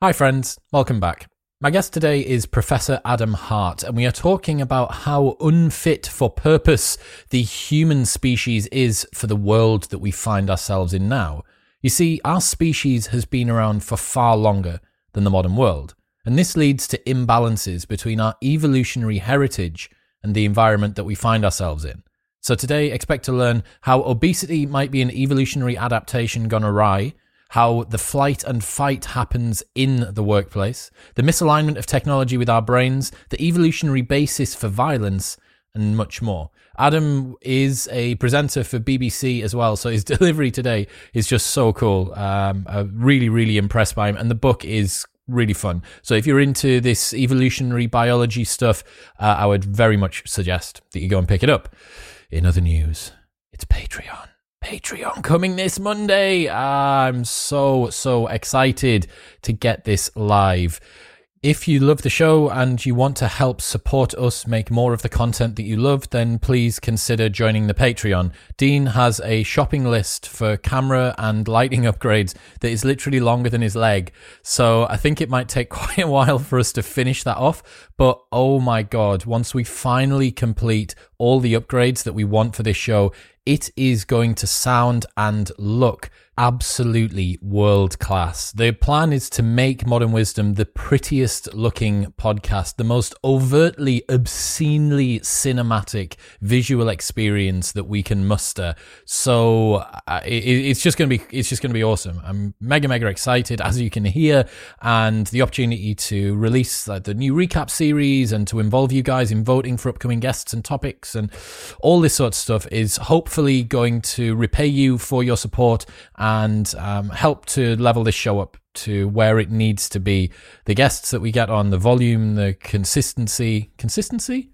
Hi, friends. Welcome back. My guest today is Professor Adam Hart, and we are talking about how unfit for purpose the human species is for the world that we find ourselves in now. You see, our species has been around for far longer than the modern world, and this leads to imbalances between our evolutionary heritage and the environment that we find ourselves in. So, today, expect to learn how obesity might be an evolutionary adaptation gone awry how the flight and fight happens in the workplace, the misalignment of technology with our brains, the evolutionary basis for violence, and much more. Adam is a presenter for BBC as well, so his delivery today is just so cool. Um, I'm really, really impressed by him, and the book is really fun. So if you're into this evolutionary biology stuff, uh, I would very much suggest that you go and pick it up. In other news, it's Patreon. Patreon coming this Monday. I'm so, so excited to get this live. If you love the show and you want to help support us make more of the content that you love, then please consider joining the Patreon. Dean has a shopping list for camera and lighting upgrades that is literally longer than his leg. So I think it might take quite a while for us to finish that off. But oh my God, once we finally complete all the upgrades that we want for this show, it is going to sound and look absolutely world class. The plan is to make Modern Wisdom the prettiest looking podcast, the most overtly, obscenely cinematic visual experience that we can muster. So uh, it, it's just going to be it's just going to be awesome. I'm mega mega excited as you can hear, and the opportunity to release like, the new recap series and to involve you guys in voting for upcoming guests and topics and all this sort of stuff is hopefully going to repay you for your support and um, help to level this show up to where it needs to be. The guests that we get on, the volume, the consistency, consistency.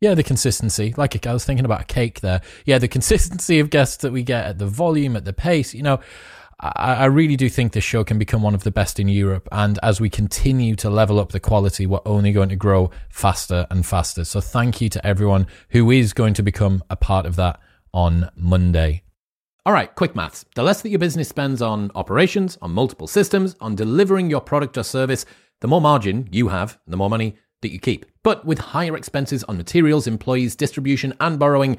Yeah, the consistency. Like I was thinking about a cake there. Yeah, the consistency of guests that we get at the volume, at the pace. You know, I really do think this show can become one of the best in Europe. And as we continue to level up the quality, we're only going to grow faster and faster. So thank you to everyone who is going to become a part of that on Monday. All right, quick maths. The less that your business spends on operations, on multiple systems, on delivering your product or service, the more margin you have, the more money that you keep. But with higher expenses on materials, employees, distribution, and borrowing,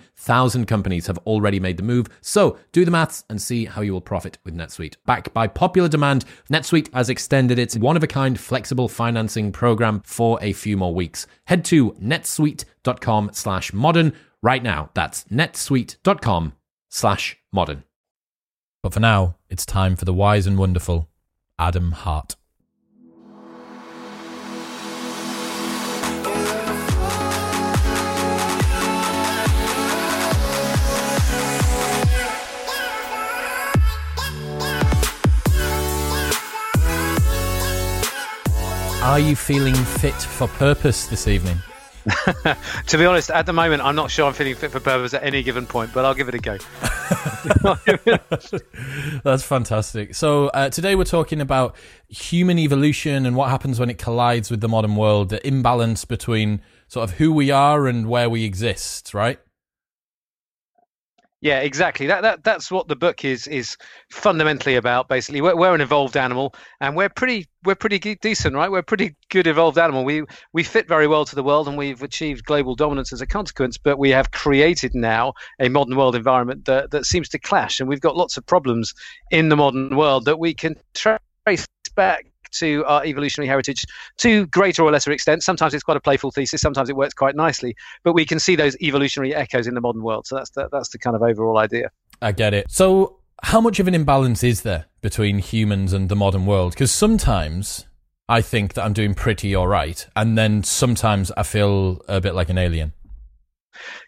37,000 companies have already made the move, so do the maths and see how you will profit with NetSuite. Backed by popular popular demand, NetSuite has extended its one of a kind flexible financing program for a few more weeks. Head to netsuite.com slash modern right now. That's netsuite.com slash modern. But for now, it's time for the wise and wonderful Adam Hart. Are you feeling fit for purpose this evening? to be honest, at the moment, I'm not sure I'm feeling fit for purpose at any given point, but I'll give it a go. That's fantastic. So, uh, today we're talking about human evolution and what happens when it collides with the modern world, the imbalance between sort of who we are and where we exist, right? Yeah, exactly. That, that that's what the book is is fundamentally about. Basically, we're, we're an evolved animal, and we're pretty we're pretty decent, right? We're pretty good evolved animal. We we fit very well to the world, and we've achieved global dominance as a consequence. But we have created now a modern world environment that that seems to clash, and we've got lots of problems in the modern world that we can trace back to our evolutionary heritage to greater or lesser extent. Sometimes it's quite a playful thesis, sometimes it works quite nicely, but we can see those evolutionary echoes in the modern world. So that's the, that's the kind of overall idea. I get it. So, how much of an imbalance is there between humans and the modern world? Because sometimes I think that I'm doing pretty all right, and then sometimes I feel a bit like an alien.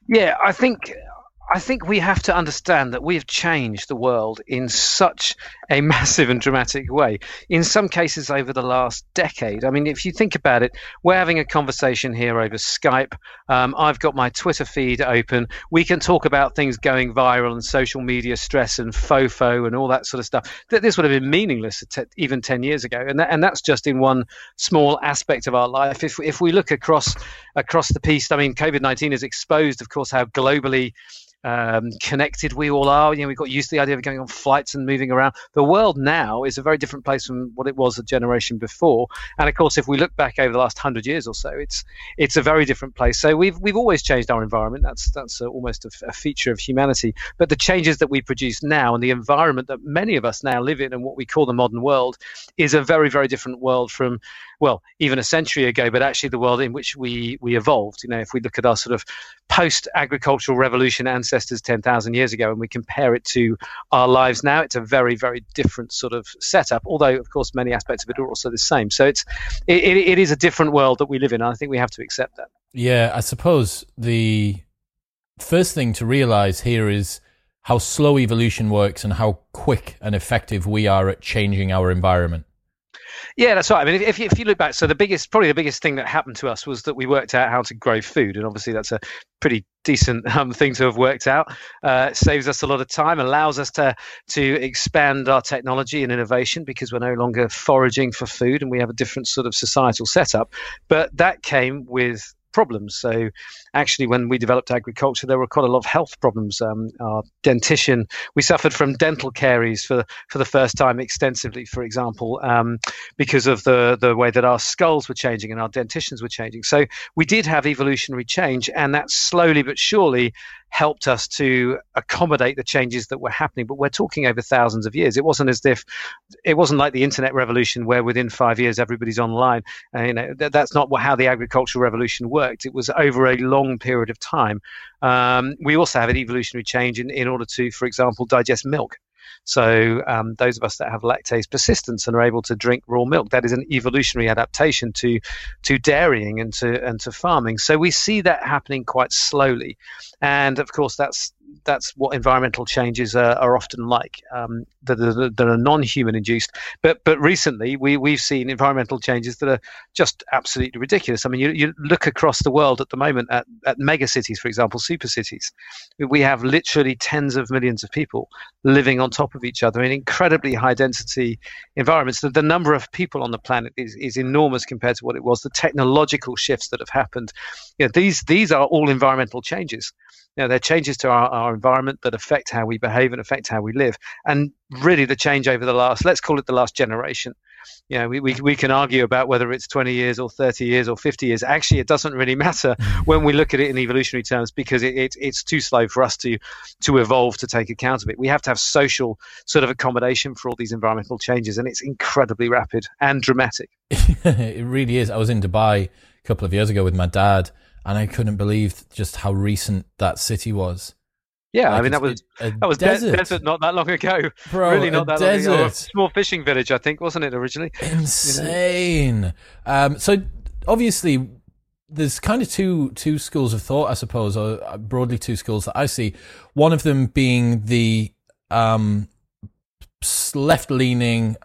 Yeah, I think I think we have to understand that we have changed the world in such a massive and dramatic way. In some cases, over the last decade. I mean, if you think about it, we're having a conversation here over Skype. Um, I've got my Twitter feed open. We can talk about things going viral and social media stress and fofo and all that sort of stuff. That this would have been meaningless even 10 years ago. And, and that's just in one small aspect of our life. If, if we look across across the piece, I mean, COVID 19 has exposed, of course, how globally um, connected we all are. You know, we got used to the idea of going on flights and moving around. The world now is a very different place from what it was a generation before. And of course, if we look back over the last hundred years or so, it's it's a very different place. So we've we've always changed our environment. That's that's a, almost a, a feature of humanity. But the changes that we produce now and the environment that many of us now live in and what we call the modern world is a very very different world from well, even a century ago, but actually the world in which we we evolved. You know, if we look at our sort of post-agricultural revolution ancestors 10,000 years ago and we compare it to our lives now, it's a very very different sort of setup. Although, of course, many aspects of it are also the same. So it's it, it, it is a different world that we live in. I think we have to accept that. Yeah, I suppose the first thing to realize here is how slow evolution works and how quick and effective we are at changing our environment. Yeah, that's right. I mean, if, if you look back, so the biggest, probably the biggest thing that happened to us was that we worked out how to grow food, and obviously that's a pretty decent um, thing to have worked out. Uh, saves us a lot of time, allows us to to expand our technology and innovation because we're no longer foraging for food, and we have a different sort of societal setup. But that came with problems. So, actually, when we developed agriculture, there were quite a lot of health problems. Um, our dentition, we suffered from dental caries for for the first time extensively, for example, um, because of the the way that our skulls were changing and our dentitions were changing. So, we did have evolutionary change, and that slowly but surely helped us to accommodate the changes that were happening. But we're talking over thousands of years. It wasn't as if it wasn't like the internet revolution where within five years everybody's online. Uh, you know that, that's not how the agricultural revolution worked. It was over a long period of time. Um, we also have an evolutionary change in, in order to, for example, digest milk. So um, those of us that have lactase persistence and are able to drink raw milk, that is an evolutionary adaptation to to dairying and to and to farming. So we see that happening quite slowly, and of course that's that's what environmental changes are, are often like um, that, are, that are non-human induced. But but recently we we've seen environmental changes that are just absolutely ridiculous. I mean, you, you look across the world at the moment at, at mega cities, for example, super cities. We have literally tens of millions of people living on top of each other in incredibly high density environments. The, the number of people on the planet is, is enormous compared to what it was. The technological shifts that have happened, you know, these these are all environmental changes you know, they're changes to our, our environment that affect how we behave and affect how we live. And really, the change over the last, let's call it the last generation. You know, we, we, we can argue about whether it's 20 years or 30 years or 50 years. Actually, it doesn't really matter when we look at it in evolutionary terms because it, it, it's too slow for us to, to evolve to take account of it. We have to have social sort of accommodation for all these environmental changes, and it's incredibly rapid and dramatic. it really is. I was in Dubai a couple of years ago with my dad and I couldn't believe just how recent that city was. Yeah, like I mean that was that was desert. desert not that long ago. Bro, really not that desert. long ago. Small fishing village, I think, wasn't it originally? Insane. You know? um, so obviously, there's kind of two two schools of thought, I suppose, or uh, broadly two schools that I see. One of them being the um, left leaning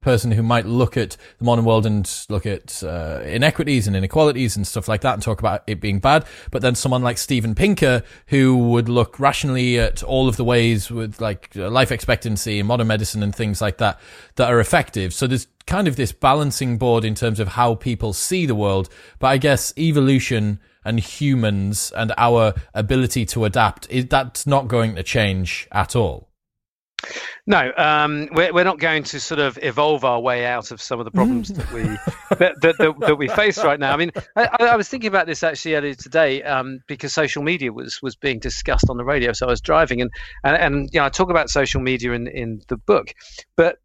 person who might look at the modern world and look at uh, inequities and inequalities and stuff like that and talk about it being bad. But then someone like Steven Pinker, who would look rationally at all of the ways with like life expectancy and modern medicine and things like that that are effective. So there's kind of this balancing board in terms of how people see the world. But I guess evolution and humans and our ability to adapt is that's not going to change at all. No, um, we're, we're not going to sort of evolve our way out of some of the problems that we that, that, that, that, we face right now. I mean, I, I, was thinking about this actually earlier today um, because social media was was being discussed on the radio. So I was driving and and, and you know I talk about social media in in the book, but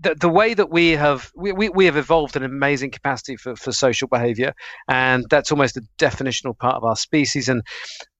the, the way that we have we, we, we have evolved an amazing capacity for, for social behavior and that's almost a definitional part of our species and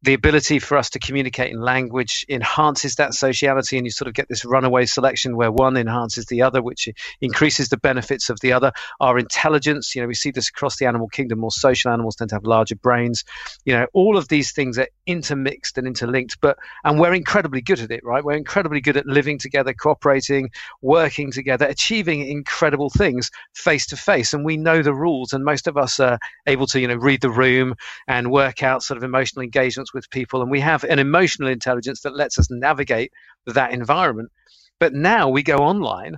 the ability for us to communicate in language enhances that sociality, and you sort of get this runaway selection where one enhances the other, which increases the benefits of the other. Our intelligence, you know, we see this across the animal kingdom. More social animals tend to have larger brains. You know, all of these things are intermixed and interlinked, but and we're incredibly good at it, right? We're incredibly good at living together, cooperating, working together, achieving incredible things face to face, and we know the rules. And most of us are able to, you know, read the room and work out sort of emotional with people, and we have an emotional intelligence that lets us navigate that environment. But now we go online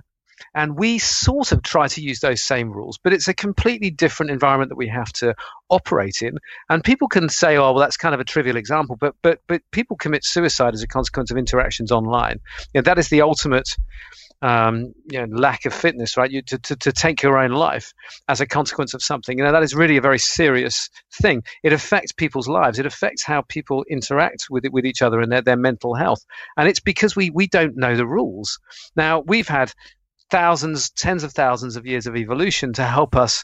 and we sort of try to use those same rules, but it's a completely different environment that we have to operate in. And people can say, "Oh, well, that's kind of a trivial example," but but but people commit suicide as a consequence of interactions online. You know, that is the ultimate um, you know, lack of fitness, right? You to, to, to take your own life as a consequence of something. You know, that is really a very serious thing. It affects people's lives. It affects how people interact with it, with each other and their, their mental health. And it's because we we don't know the rules. Now we've had thousands, tens of thousands of years of evolution to help us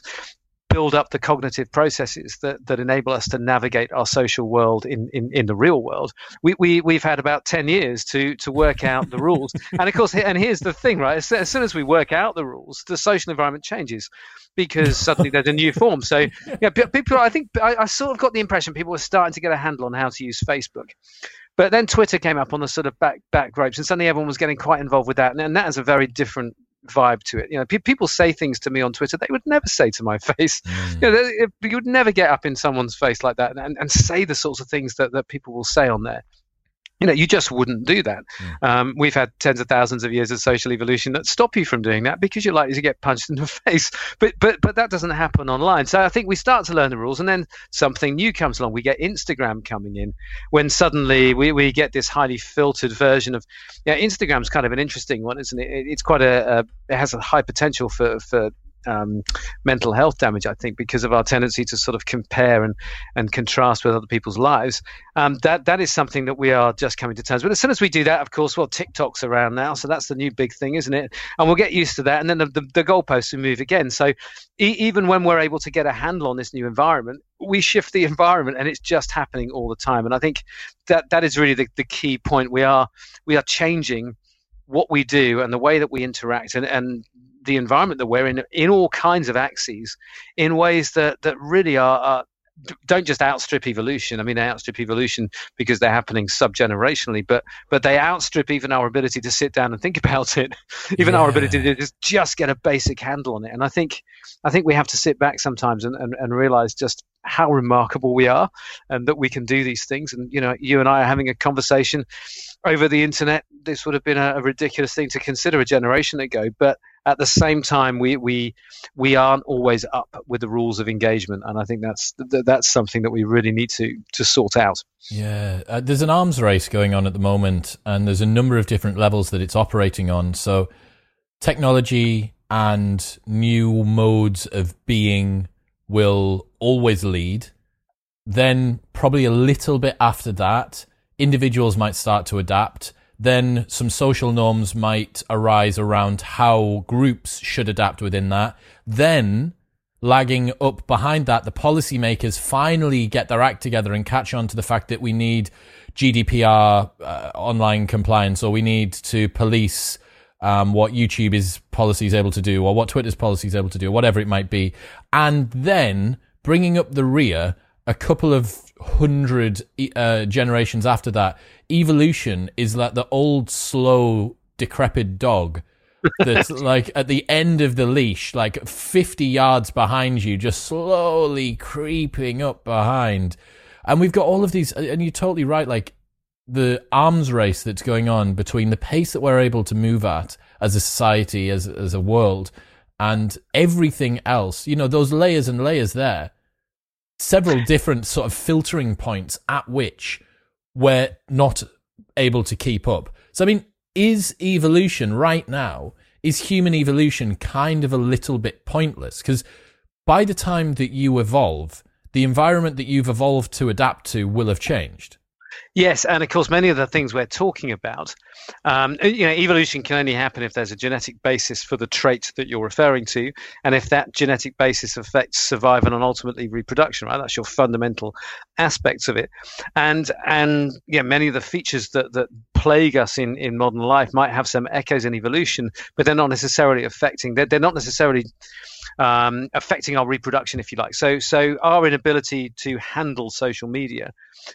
build up the cognitive processes that, that enable us to navigate our social world in, in, in the real world. We, we, we've had about 10 years to, to work out the rules. and of course, and here's the thing, right? As, as soon as we work out the rules, the social environment changes because suddenly there's a new form. So, yeah, people, I think I, I sort of got the impression people were starting to get a handle on how to use Facebook. But then Twitter came up on the sort of back back ropes, and suddenly everyone was getting quite involved with that, and, and that is a very different vibe to it. You know, pe- people say things to me on Twitter they would never say to my face. Mm. You know, they, you would never get up in someone's face like that and, and say the sorts of things that, that people will say on there you know, you just wouldn't do that. Mm. Um, we've had tens of thousands of years of social evolution that stop you from doing that because you're likely to get punched in the face. But but but that doesn't happen online. So I think we start to learn the rules, and then something new comes along. We get Instagram coming in, when suddenly we, we get this highly filtered version of. Yeah, Instagram's kind of an interesting one, isn't it? It's quite a, a it has a high potential for for um, mental health damage, I think, because of our tendency to sort of compare and, and contrast with other people's lives. Um, that that is something that we are just coming to terms with. As soon as we do that, of course, well, TikTok's around now, so that's the new big thing, isn't it? And we'll get used to that, and then the, the, the goalposts will move again. So e- even when we're able to get a handle on this new environment, we shift the environment, and it's just happening all the time. And I think that that is really the, the key point. We are we are changing what we do and the way that we interact and, and the environment that we're in in all kinds of axes in ways that that really are, are don't just outstrip evolution. I mean, they outstrip evolution because they're happening subgenerationally, but but they outstrip even our ability to sit down and think about it, even yeah. our ability to just just get a basic handle on it. And I think I think we have to sit back sometimes and, and, and realize just how remarkable we are and that we can do these things. And you know, you and I are having a conversation over the internet. This would have been a, a ridiculous thing to consider a generation ago, but at the same time, we we we aren't always up with the rules of engagement, and I think that's that's something that we really need to to sort out. Yeah, uh, there's an arms race going on at the moment, and there's a number of different levels that it's operating on. So, technology and new modes of being will always lead. Then, probably a little bit after that, individuals might start to adapt then some social norms might arise around how groups should adapt within that. Then, lagging up behind that, the policymakers finally get their act together and catch on to the fact that we need GDPR uh, online compliance or we need to police um, what YouTube is policy is able to do or what Twitter's policy is able to do, whatever it might be. And then bringing up the rear a couple of hundred uh, generations after that, evolution is like the old, slow, decrepit dog that's like at the end of the leash, like 50 yards behind you, just slowly creeping up behind. And we've got all of these, and you're totally right, like the arms race that's going on between the pace that we're able to move at as a society, as, as a world, and everything else. You know, those layers and layers there several different sort of filtering points at which we're not able to keep up. So, I mean, is evolution right now, is human evolution kind of a little bit pointless? Because by the time that you evolve, the environment that you've evolved to adapt to will have changed. Yes, and of course, many of the things we're talking about, um, you know, evolution can only happen if there's a genetic basis for the trait that you're referring to, and if that genetic basis affects survival and ultimately reproduction. Right, that's your fundamental aspects of it, and and yeah, many of the features that that plague us in in modern life might have some echoes in evolution, but they're not necessarily affecting. They're, they're not necessarily um, affecting our reproduction, if you like. So, so our inability to handle social media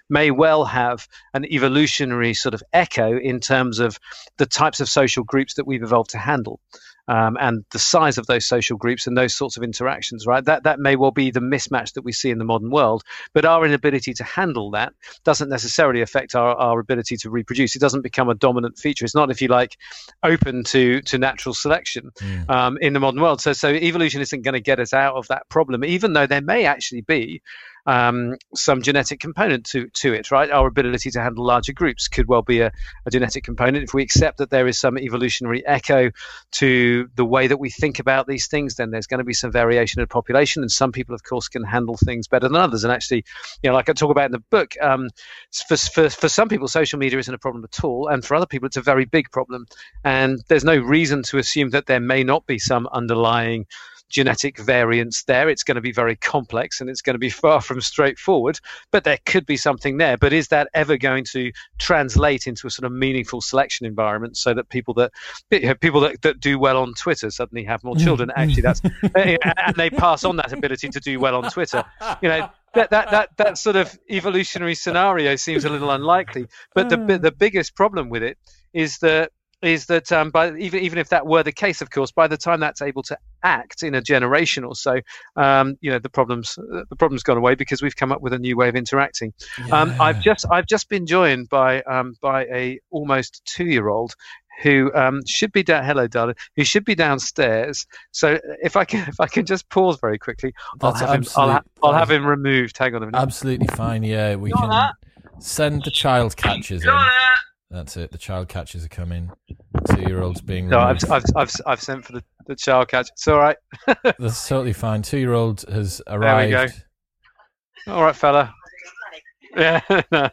may well have an evolutionary sort of echo in terms of the types of social groups that we've evolved to handle um, and the size of those social groups and those sorts of interactions, right? That that may well be the mismatch that we see in the modern world, but our inability to handle that doesn't necessarily affect our, our ability to reproduce. It doesn't become a dominant feature. It's not, if you like, open to to natural selection mm. um, in the modern world. So so evolution isn't going to get us out of that problem, even though there may actually be um, some genetic component to, to it, right? Our ability to handle larger groups could well be a, a genetic component. If we accept that there is some evolutionary echo to the way that we think about these things, then there's going to be some variation in population. And some people, of course, can handle things better than others. And actually, you know, like I talk about in the book, um, for, for, for some people, social media isn't a problem at all. And for other people, it's a very big problem. And there's no reason to assume that there may not be some underlying genetic variance there. It's going to be very complex and it's going to be far from straightforward, but there could be something there. But is that ever going to translate into a sort of meaningful selection environment so that people that you know, people that, that do well on Twitter suddenly have more mm, children? Actually, that's mm. eh, and they pass on that ability to do well on Twitter. You know, that, that that that sort of evolutionary scenario seems a little unlikely. But the mm. the biggest problem with it is that is that um, by even even if that were the case, of course, by the time that's able to act in a generation or so, um, you know the problems the problem's gone away because we've come up with a new way of interacting. Yeah. Um, I've just I've just been joined by um, by a almost two year old who um, should be down. Hello, darling. Who should be downstairs. So if I can, if I can just pause very quickly, I'll have, him, I'll, ha- I'll have him removed. Hang on a minute. Absolutely fine. Yeah, we can send the child catchers in. That's it. The child catchers are coming. Two year olds being. No, I've, I've, I've, I've sent for the, the child catcher. It's all right. That's totally fine. Two year old has arrived. There we go. All right, fella. Yeah.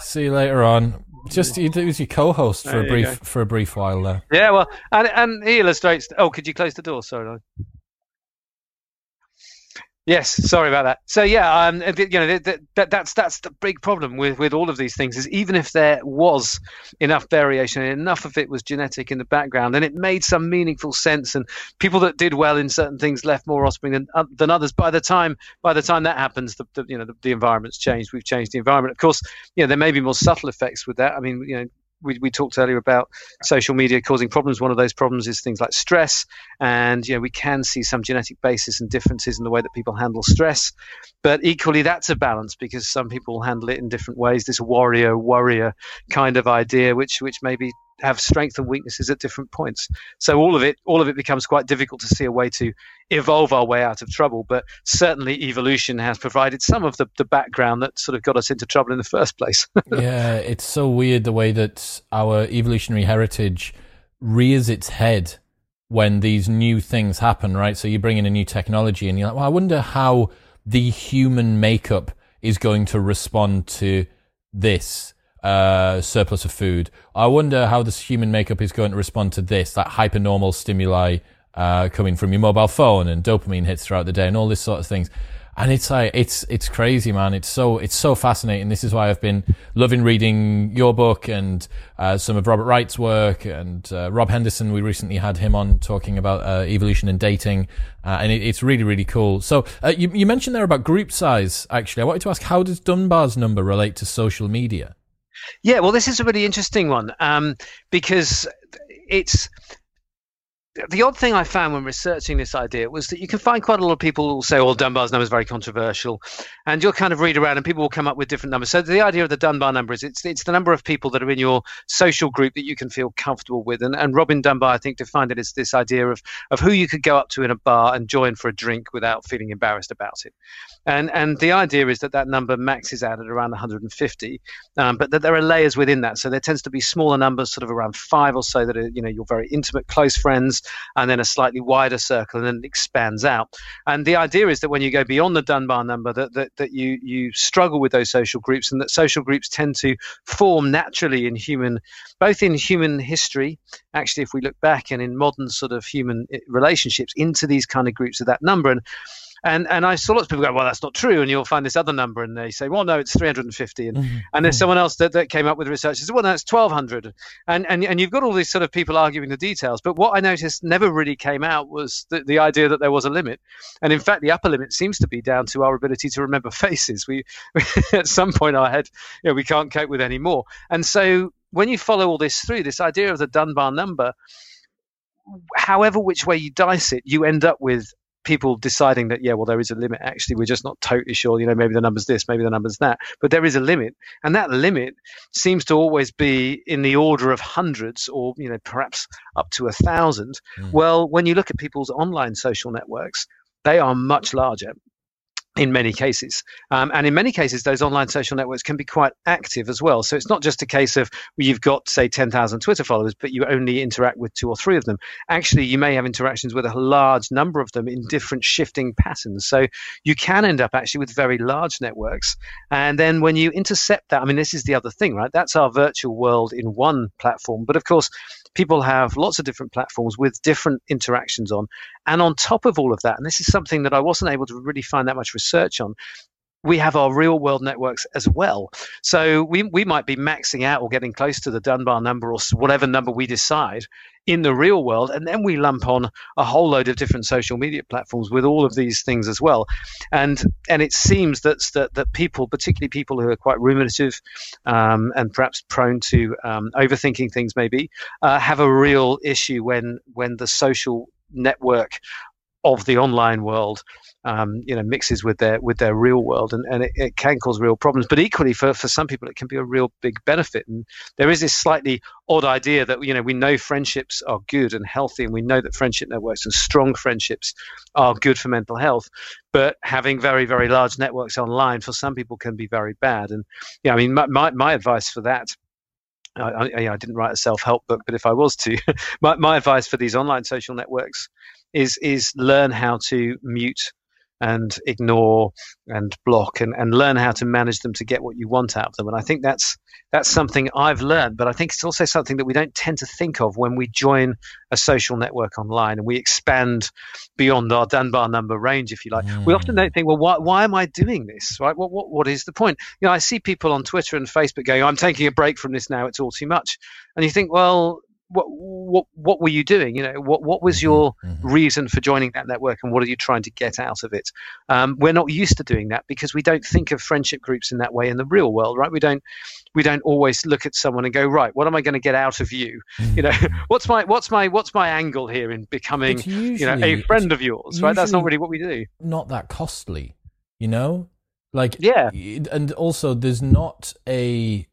See you later on. Just he was your co-host for there a brief go. for a brief while there. Yeah, well, and and he illustrates. Oh, could you close the door? Sorry. Yes, sorry about that. So yeah, um, you know that, that, that's that's the big problem with with all of these things is even if there was enough variation enough of it was genetic in the background and it made some meaningful sense and people that did well in certain things left more offspring than uh, than others. By the time by the time that happens, the, the you know the, the environment's changed. We've changed the environment. Of course, you know there may be more subtle effects with that. I mean, you know we, we talked earlier about social media causing problems. One of those problems is things like stress, and you know we can see some genetic basis and differences in the way that people handle stress. But equally, that's a balance because some people handle it in different ways. This warrior warrior kind of idea, which which maybe have strengths and weaknesses at different points. So all of it, all of it becomes quite difficult to see a way to evolve our way out of trouble. But certainly, evolution has provided some of the, the background that sort of got us into trouble in the first place. yeah, it's so weird the way that our evolutionary heritage rears its head when these new things happen, right? So you bring in a new technology, and you're like, well, I wonder how the human makeup is going to respond to this uh, surplus of food. I wonder how this human makeup is going to respond to this, that hypernormal stimuli uh, coming from your mobile phone and dopamine hits throughout the day and all this sort of things. And it's like it's it's crazy, man. It's so it's so fascinating. This is why I've been loving reading your book and uh, some of Robert Wright's work and uh, Rob Henderson. We recently had him on talking about uh, evolution and dating, uh, and it, it's really really cool. So uh, you you mentioned there about group size. Actually, I wanted to ask, how does Dunbar's number relate to social media? Yeah, well, this is a really interesting one um, because it's the odd thing I found when researching this idea was that you can find quite a lot of people who will say, "Well, Dunbar's number is very controversial," and you'll kind of read around, and people will come up with different numbers. So the idea of the Dunbar number is it's it's the number of people that are in your social group that you can feel comfortable with. And, and Robin Dunbar, I think, defined it as this idea of of who you could go up to in a bar and join for a drink without feeling embarrassed about it. And and the idea is that that number maxes out at around 150, um, but that there are layers within that. So there tends to be smaller numbers, sort of around five or so, that are you know your very intimate, close friends and then a slightly wider circle, and then it expands out. And the idea is that when you go beyond the Dunbar number, that, that, that you, you struggle with those social groups, and that social groups tend to form naturally in human, both in human history, actually, if we look back, and in modern sort of human eh, relationships, into these kind of groups of that number. And and and I saw lots of people go, well, that's not true, and you'll find this other number, and they say, well, no, it's 350, and mm-hmm. and there's someone else that, that came up with research says, well, no, it's 1200, and and and you've got all these sort of people arguing the details, but what I noticed never really came out was the, the idea that there was a limit, and in fact, the upper limit seems to be down to our ability to remember faces. We, we at some point our head, you know, we can't cope with any more, and so when you follow all this through, this idea of the Dunbar number however which way you dice it, you end up with people deciding that yeah well there is a limit. Actually we're just not totally sure you know maybe the number's this maybe the number's that. But there is a limit. And that limit seems to always be in the order of hundreds or you know perhaps up to a thousand. Mm. well when you look at people's online social networks they are much larger in many cases. Um, and in many cases, those online social networks can be quite active as well. So it's not just a case of you've got, say, 10,000 Twitter followers, but you only interact with two or three of them. Actually, you may have interactions with a large number of them in different shifting patterns. So you can end up actually with very large networks. And then when you intercept that, I mean, this is the other thing, right? That's our virtual world in one platform. But of course, people have lots of different platforms with different interactions on. And on top of all of that, and this is something that I wasn't able to really find that much research on, we have our real world networks as well. So we, we might be maxing out or getting close to the Dunbar number or whatever number we decide in the real world. And then we lump on a whole load of different social media platforms with all of these things as well. And and it seems that, that, that people, particularly people who are quite ruminative um, and perhaps prone to um, overthinking things maybe, uh, have a real issue when when the social network of the online world um, you know mixes with their with their real world and, and it, it, can cause real problems. But equally for, for some people it can be a real big benefit. And there is this slightly odd idea that you know we know friendships are good and healthy and we know that friendship networks and strong friendships are good for mental health. But having very very large networks online for some people can be very bad. And yeah i mean my, my, my advice for that I, I, I, didn't write a self-help book, but if I was to, my, my advice for these online social networks is is learn how to mute and ignore and block and, and learn how to manage them to get what you want out of them. And I think that's that's something I've learned, but I think it's also something that we don't tend to think of when we join a social network online and we expand beyond our Dunbar number range, if you like. Mm. We often don't think, well, why, why am I doing this? Right? What, what, what is the point? You know, I see people on Twitter and Facebook going, I'm taking a break from this now, it's all too much. And you think, well, what what what were you doing? You know, what what was mm-hmm, your mm-hmm. reason for joining that network, and what are you trying to get out of it? Um, we're not used to doing that because we don't think of friendship groups in that way in the real world, right? We don't we don't always look at someone and go, right, what am I going to get out of you? Mm-hmm. You know, what's my what's my what's my angle here in becoming usually, you know a friend of yours? Right? That's not really what we do. Not that costly, you know. Like yeah, and also there's not a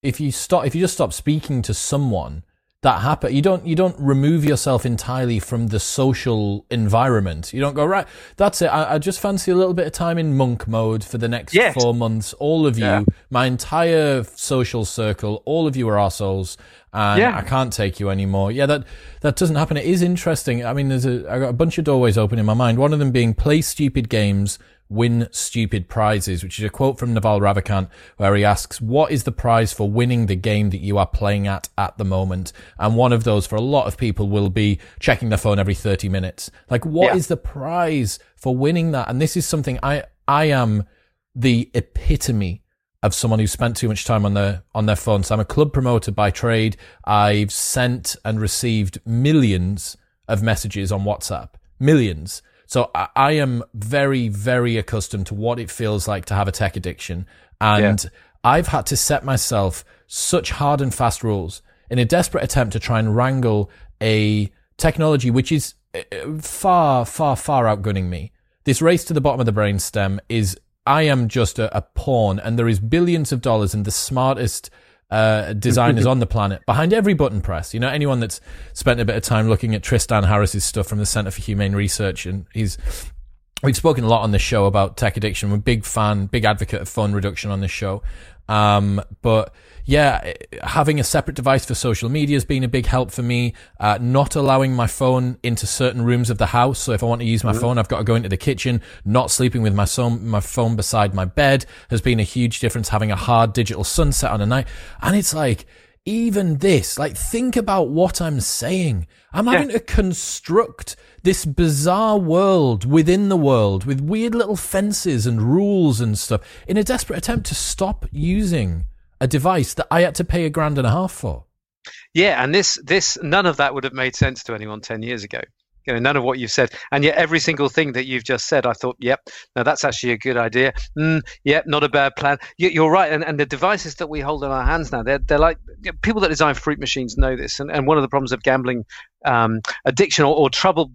if you stop if you just stop speaking to someone that happen. You don't you don't remove yourself entirely from the social environment. You don't go right. That's it. I, I just fancy a little bit of time in monk mode for the next yes. four months. All of you, yeah. my entire social circle, all of you are assholes, and yeah. I can't take you anymore. Yeah, that that doesn't happen. It is interesting. I mean, there's a I got a bunch of doorways open in my mind. One of them being play stupid games win stupid prizes, which is a quote from Naval Ravikant where he asks, what is the prize for winning the game that you are playing at at the moment? And one of those for a lot of people will be checking their phone every 30 minutes. Like, what yeah. is the prize for winning that? And this is something I, I am the epitome of someone who's spent too much time on their on their phone. So I'm a club promoter by trade. I've sent and received millions of messages on WhatsApp. Millions. So I, I, am very, very accustomed to what it feels like to have a tech addiction. And yeah. I've had to set myself such hard and fast rules in a desperate attempt to try and wrangle a technology which is uh, far, far, far outgunning me. This race to the bottom of the brainstem is I am just a, a pawn, and there is billions of dollars in the smartest uh, designers on the planet behind every button press. You know, anyone that's spent a bit of time looking at Tristan Harris's stuff from the Center for Humane Research, and he's we've spoken a lot on this show about tech addiction. We're a big fan, big advocate of phone reduction on this show. Um, but yeah, having a separate device for social media has been a big help for me. Uh, not allowing my phone into certain rooms of the house. So if I want to use my mm-hmm. phone, I've got to go into the kitchen. Not sleeping with my son, my phone beside my bed has been a huge difference. Having a hard digital sunset on a night. And it's like, even this, like, think about what I'm saying. I'm yeah. having to construct this bizarre world within the world with weird little fences and rules and stuff in a desperate attempt to stop using a device that I had to pay a grand and a half for. Yeah, and this this none of that would have made sense to anyone ten years ago. You know, none of what you've said, and yet every single thing that you've just said, I thought, yep, now that's actually a good idea. Mm, yep, not a bad plan. You, are right, and, and the devices that we hold in our hands now, they're they're like people that design fruit machines know this, and, and one of the problems of gambling um, addiction or, or trouble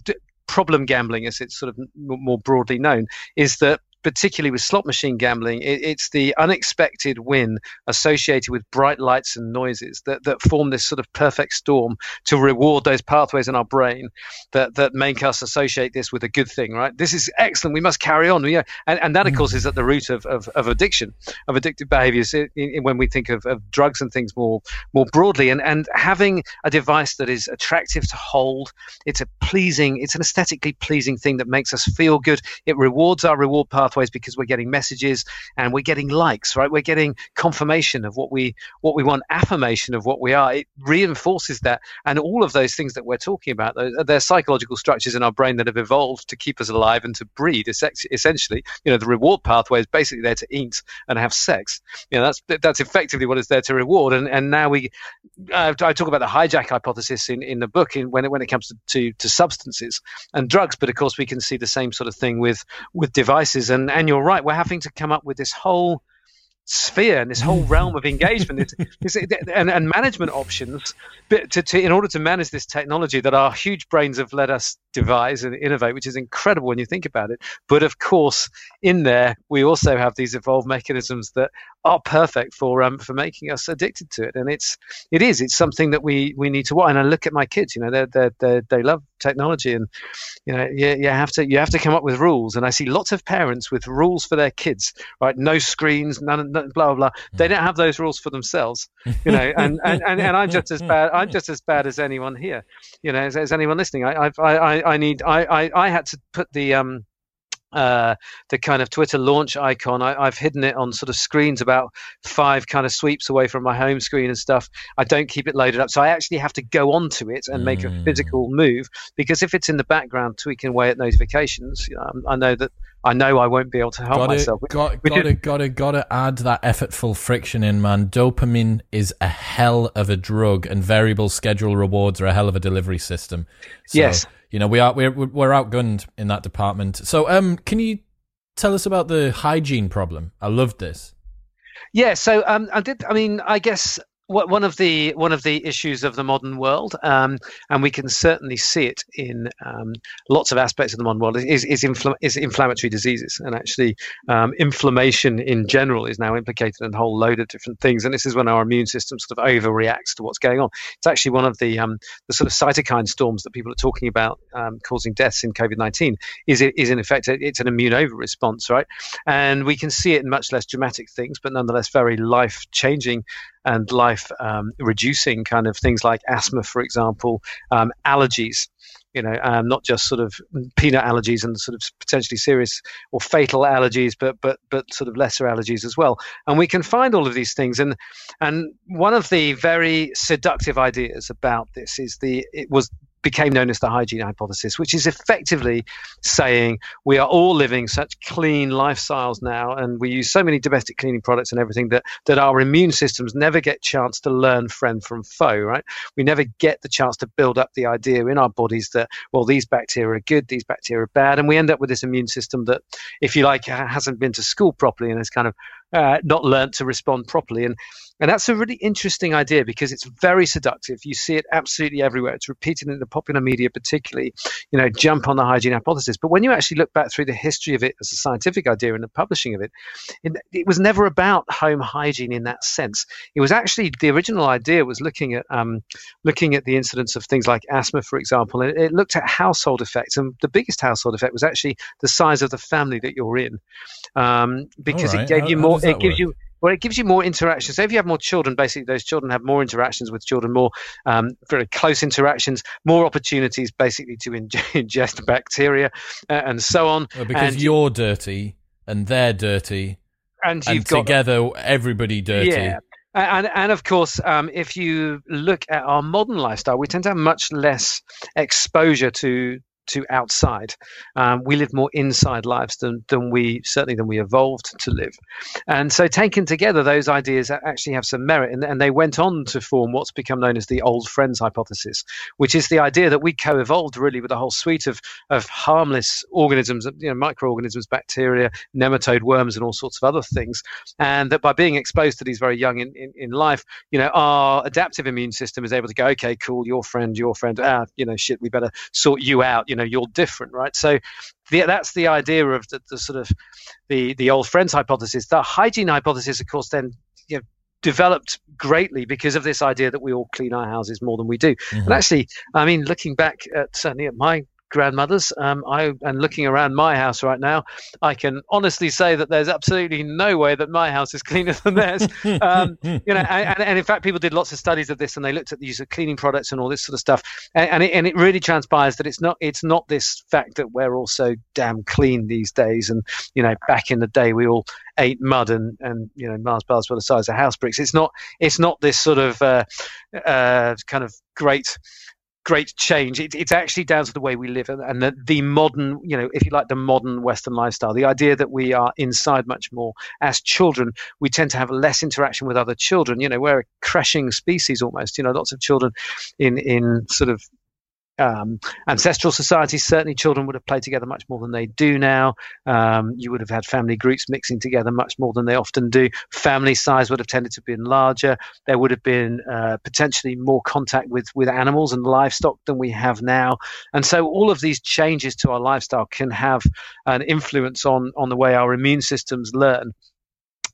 problem gambling, as it's sort of more broadly known, is that particularly with slot machine gambling, it, it's the unexpected win associated with bright lights and noises that, that form this sort of perfect storm to reward those pathways in our brain that, that make us associate this with a good thing, right? This is excellent. We must carry on. Yeah. And, and that, of mm. course, is at the root of, of, of addiction, of addictive behaviors in, in, when we think of, of drugs and things more, more broadly. And, and having a device that is attractive to hold, it's a pleasing, it's an aesthetically pleasing thing that makes us feel good. It rewards our reward path pathways because we're getting messages and we're getting likes, right? We're getting confirmation of what we what we want, affirmation of what we are. It reinforces that, and all of those things that we're talking about, they're psychological structures in our brain that have evolved to keep us alive and to breed. Essentially, you know, the reward pathway is basically there to eat and have sex. You know, that's that's effectively what it's there to reward. And and now we, uh, I talk about the hijack hypothesis in, in the book in, when it when it comes to, to to substances and drugs, but of course we can see the same sort of thing with with devices and and and you're right. We're having to come up with this whole sphere and this whole mm. realm of engagement and, and, management options to, to, in order to manage this technology that our huge brains have led us devise and innovate, which is incredible when you think about it. But of course, in there, we also have these evolved mechanisms that are perfect for um, for making us addicted to it. And it's it is it's something that we we need to watch. And I look at my kids, you know, they they they they love technology, and you know, you, you have to you have to come up with rules. And I see lots of parents with rules for their kids, right? No screens, none, none blah blah blah. They don't have those rules for themselves, you know. And and, and, and I'm just as bad. I'm just as bad as anyone here, you know, as, as anyone listening. I I I, I need I, I I had to put the um uh, the kind of Twitter launch icon. I, have hidden it on sort of screens about five kind of sweeps away from my home screen and stuff. I don't keep it loaded up, so I actually have to go onto it and mm. make a mm. physical move because if it's in the background tweaking away at notifications, you know, I know that I know I won't be able to help gotta, myself. Got, gotta, gotta, gotta add that effortful friction in, man. Dopamine is a hell of a drug, and variable schedule rewards are a hell of a delivery system. So, yes you know, we are we're we're outgunned in that department. So, um, can you tell us about the hygiene problem? I loved this. Yeah, so um, I did. I mean, I guess one of the one of the issues of the modern world, um, and we can certainly see it in um, lots of aspects of the modern world, is is, infl- is inflammatory diseases, and actually um, inflammation in general is now implicated in a whole load of different things. And this is when our immune system sort of overreacts to what's going on. It's actually one of the um, the sort of cytokine storms that people are talking about um, causing deaths in COVID nineteen. Is is in effect it's an immune over response, right? And we can see it in much less dramatic things, but nonetheless very life changing and life um, reducing kind of things like asthma, for example, um, allergies. You know, um, not just sort of peanut allergies and sort of potentially serious or fatal allergies, but but but sort of lesser allergies as well. And we can find all of these things. And and one of the very seductive ideas about this is the it was became known as the hygiene hypothesis, which is effectively saying we are all living such clean lifestyles now, and we use so many domestic cleaning products and everything that that our immune systems never get chance to learn friend from foe. Right? We never get the chance to build up the idea in our bodies that well, these bacteria are good, these bacteria are bad, and we end up with this immune system that, if you like, hasn't been to school properly and has kind of uh, not learned to respond properly. And and that's a really interesting idea because it's very seductive. You see it absolutely everywhere. It's repeated in the popular media, particularly, you know, jump on the hygiene hypothesis. But when you actually look back through the history of it as a scientific idea and the publishing of it, it, it was never about home hygiene in that sense. It was actually the original idea was looking at um, looking at the incidence of things like asthma, for example, and it, it looked at household effects. And the biggest household effect was actually the size of the family that you're in, um, because right. it gave how, you more. It gives work? you Well, it gives you more interactions. So if you have more children, basically those children have more interactions with children, more um, very close interactions, more opportunities basically to ingest bacteria uh, and so on. Well, because and you're dirty and they're dirty, and, and you've got together everybody dirty. Yeah. And, and of course, um, if you look at our modern lifestyle, we tend to have much less exposure to to outside. Um, we live more inside lives than, than we certainly than we evolved to live. And so, taken together, those ideas actually have some merit, and, and they went on to form what's become known as the old friends hypothesis, which is the idea that we co-evolved really with a whole suite of of harmless organisms, you know, microorganisms, bacteria, nematode worms, and all sorts of other things, and that by being exposed to these very young in, in, in life, you know, our adaptive immune system is able to go, okay, cool, your friend, your friend, ah, you know, shit, we better sort you out you know you're different right? So the, that's the idea of the, the, sort of the the old friends hypothesis. The hygiene hypothesis of course then you know, developed greatly because of this idea that we all clean our houses more than we do. Mm-hmm. and actually i mean looking back at certainly at my grandmothers. Um, I and looking around my house right now, I can honestly say that there's absolutely no way that my house is cleaner than theirs. Um, you know, and, and, in fact, people did lots of studies of this, and they looked at the use of cleaning products and all this sort of stuff, and, and, it, and it really transpires that it's not it's not this fact that we're all so damn clean these days, and you know, back in the day we all ate mud and and you know Mars bars were the size of house bricks. It's not it's not this sort of uh, uh, kind of great great change. It, it's actually down to the way we live and, the, the, modern, you know, if you like, the modern Western lifestyle. The idea that we are inside much more. As children, we tend to have less interaction with other children. You know, we're a crashing species almost. You know, lots of children in in sort of um, ancestral societies, certainly children would have played together much more than they do now. Um, you would have had family groups mixing together much more than they often do. Family size would have tended to be larger. There would have been uh, potentially more contact with, with animals and livestock than we have now. And so all of these changes to our lifestyle can have an influence on, on the way our immune systems learn.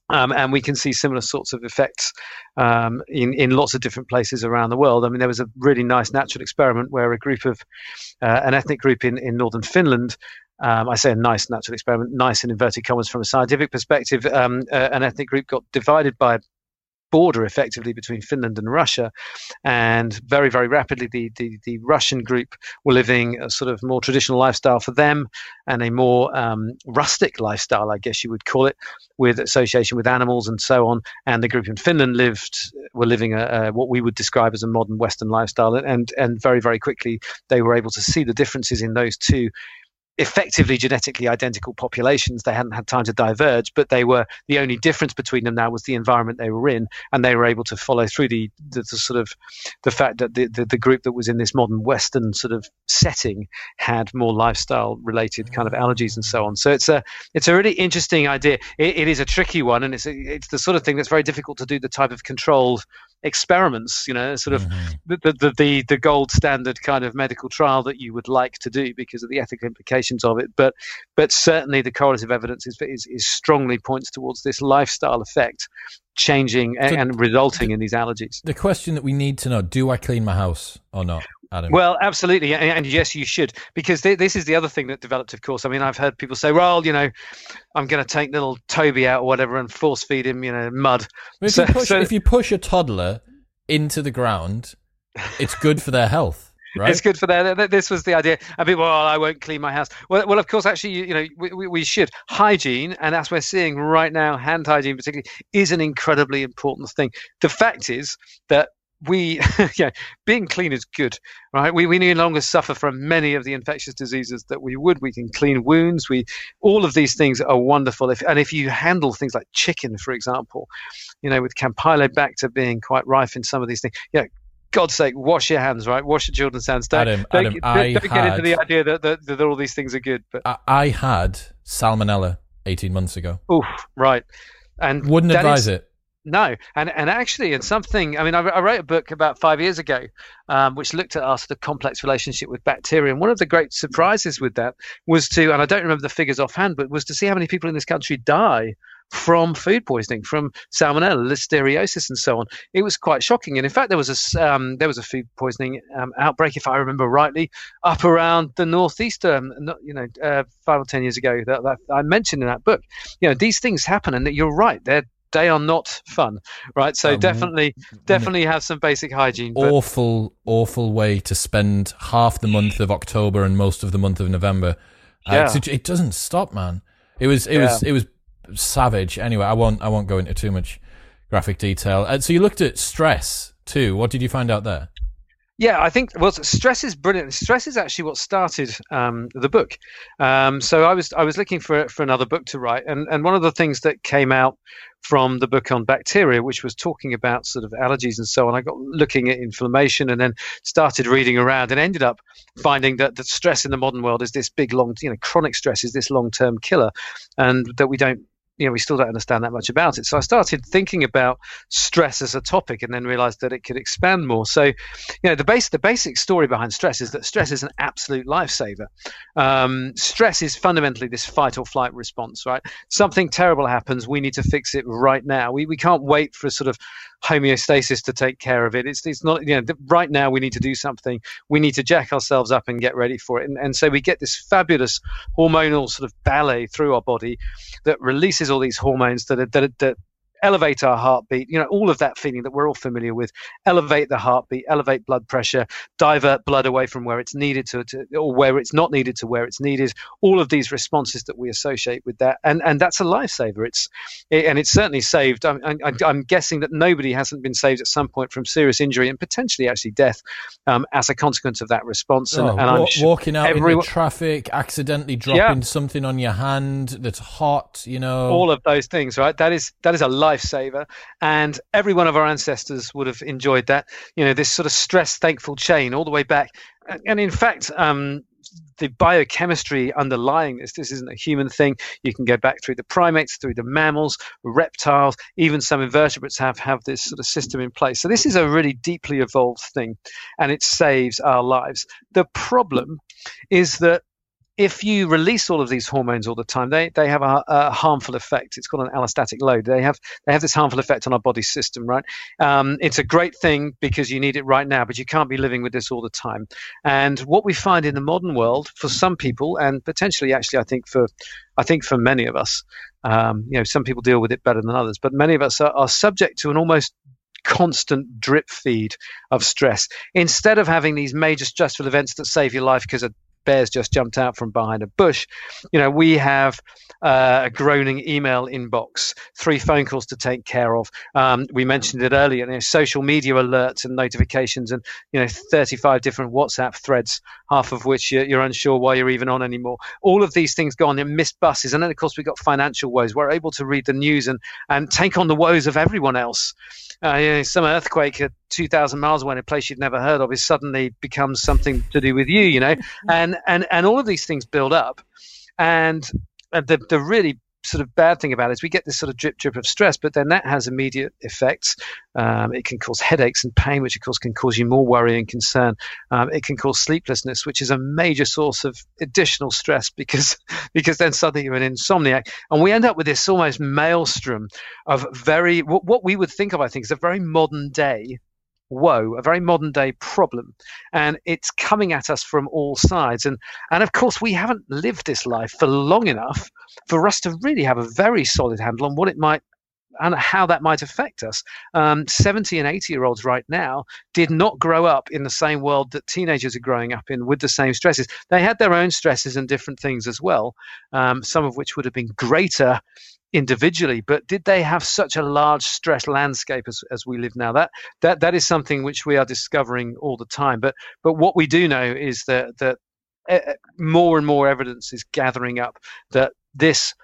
Um, and we can see similar sorts of effects um, in, in lots of different places around the world. I mean, there was a really nice natural experiment where a group of, uh, an ethnic group in, in northern Finland, um, I say a nice natural experiment, nice in inverted commas from a scientific perspective, um, uh, an ethnic group got divided by border effectively between Finland and Russia. And very, very rapidly, the, the, the Russian group were living a sort of more traditional lifestyle for them and a more um, rustic lifestyle, I guess you would call it, with association with animals and so on. And the group in Finland lived were living a, a, what we would describe as a modern Western lifestyle. And, and very, very quickly, they were able to see the differences in those two effectively genetically identical populations. They hadn't had time to diverge, but they were the only difference between them now was the environment they were in, and they were able to follow through the, the, the sort of the fact that the, the, the, group that was in this modern Western sort of setting had more lifestyle related kind of allergies and so on. So it's a it's a really interesting idea. it, it is a tricky one, and it's a, it's the sort of thing that's very difficult to do the type of controlled experiments you know sort of mm-hmm. the, the, the the gold standard kind of medical trial that you would like to do because of the ethical implications of it. But but certainly the correlative evidence is is, is strongly points towards this lifestyle effect changing so and resulting in these allergies. the question that we need to know do i clean my house or not Adam. Well, absolutely, and, and, yes, you should, because th- this is the other thing that developed. Of course, I mean, I've heard people say, "Well, you know, I'm going to take little Toby out or whatever and force feed him, you know, mud." If, so, you push, so, if you push a toddler into the ground, it's good for their health. Right? It's good for their. This was the idea. I mean, well, I won't clean my house. Well, well, of course, actually, you, you know, we, we should. Hygiene, and as we're seeing right now, hand hygiene particularly is an incredibly important thing. The fact is that we yeah being clean is good right we, we no longer suffer from many of the infectious diseases that we would we can clean wounds we all of these things are wonderful if and if you handle things like chicken for example you know with campylobacter being quite rife in some of these things yeah God's sake, wash your hands, right? Wash your children's hands. Don't, Adam, don't, Adam, don't, don't get into the idea that, that, that, all these things are good. But I, I had salmonella 18 months ago. Oof, right. And wouldn't advise is, it. No, and and actually, in something, I mean, I, I wrote a book about five years ago, um, which looked at us the complex relationship with bacteria. And one of the great surprises with that was to, and I don't remember the figures offhand, but was to see how many people in this country die from food poisoning, from salmonella, listeriosis, and so on. It was quite shocking. And in fact, there was a um, there was a food poisoning um, outbreak, if I remember rightly, up around the northeast, um, you know, uh, five or ten years ago that, that I mentioned in that book. You know, these things happen, and that you're right. They're they are not fun, right? So um, definitely, definitely have some basic hygiene. Awful, awful way to spend half the month of October and most of the month of November. Uh, yeah. it, it, doesn't stop, man. It was, it yeah. was, it was savage. Anyway, I won't, I won't go into too much graphic detail. Uh, so you looked at stress too. What did you find out there? Yeah, I think well, stress is brilliant. Stress is actually what started um, the book. Um, so I was I was looking for for another book to write, and and one of the things that came out from the book on bacteria, which was talking about sort of allergies and so on. I got looking at inflammation and then started reading around and ended up finding that the stress in the modern world is this big long, you know, chronic stress is this long term killer, and that we don't you know we still don't understand that much about it so i started thinking about stress as a topic and then realized that it could expand more so you know the base the basic story behind stress is that stress is an absolute lifesaver um, stress is fundamentally this fight or flight response right something terrible happens we need to fix it right now we, we can't wait for a sort of homeostasis to take care of it. It's it's not you know right now we need to do something. We need to jack ourselves up and get ready for it. And and so we get this fabulous hormonal sort of ballet through our body that releases all these hormones that are, that, that elevate our heartbeat, you know, all of that feeling that we're all familiar with, elevate the heartbeat, elevate blood pressure, divert blood away from where it's needed to, to, or where it's not needed to where it's needed, all of these responses that we associate with that. And, and that's a lifesaver. It's, it, and it's certainly saved. I'm, I'm, I'm, guessing that nobody hasn't been saved at some point from serious injury and potentially actually death um, as a consequence of that response. And, oh, and I'm walking out everyone, in the traffic, accidentally dropping yeah. something on your hand that's hot, you know, all of those things, right? That is, that is a life lifesaver. And every one of our ancestors would have enjoyed that. You know, this sort of stress thankful chain all the way back. And in fact, um, the biochemistry underlying this. This isn't a human thing. You can go back through the primates, through the mammals, reptiles, even some invertebrates have have this sort of system in place. So this is a really deeply evolved thing, and it saves our lives. The problem is that if you release all of these hormones all the time, they, they have a, a, harmful effect. It's called an allostatic load. They have they have this harmful effect on our body system, right? Um, it's a great thing because you need it right now, but you can't be living with this all the time. And what we find in the modern world, for some people, and potentially actually, I think for I think for many of us, um, you know, some people deal with it better than others, but many of us are, are subject to an almost constant drip feed of stress. Instead of having these major stressful events that save your life because a bears just jumped out from behind a bush. You know, we have uh, a groaning email inbox, three phone calls to take care of. Um, we mentioned it earlier. You know, social media alerts and notifications, and you know, 35 different WhatsApp threads, half of which you're, you're unsure why you're even on anymore. All of these things gone and missed buses, and then of course we've got financial woes. We're able to read the news and and take on the woes of everyone else. Uh, you know, some earthquake at 2,000 miles away in a place you've never heard of is suddenly becomes something to do with you, you know, and and and all of these things build up, and the the really sort of bad thing about it is we get this sort of drip drip of stress, but then that has immediate effects. Um, it can cause headaches and pain, which of course can cause you more worry and concern. Um, it can cause sleeplessness, which is a major source of additional stress because because then suddenly you're an insomniac, and we end up with this almost maelstrom of very what, what we would think of, I think, is a very modern day woe, a very modern day problem. And it's coming at us from all sides. And, and of course, we haven't lived this life for long enough for us to really have a very solid handle on what it might and how that might affect us. Um, 70 and 80 year olds right now did not grow up in the same world that teenagers are growing up in with the same stresses. They had their own stresses and different things as well, um, some of which would have been greater individually, but did they have such a large stress landscape as, as we live now? That that that is something which we are discovering all the time. But but what we do know is that that uh, more and more evidence is gathering up that this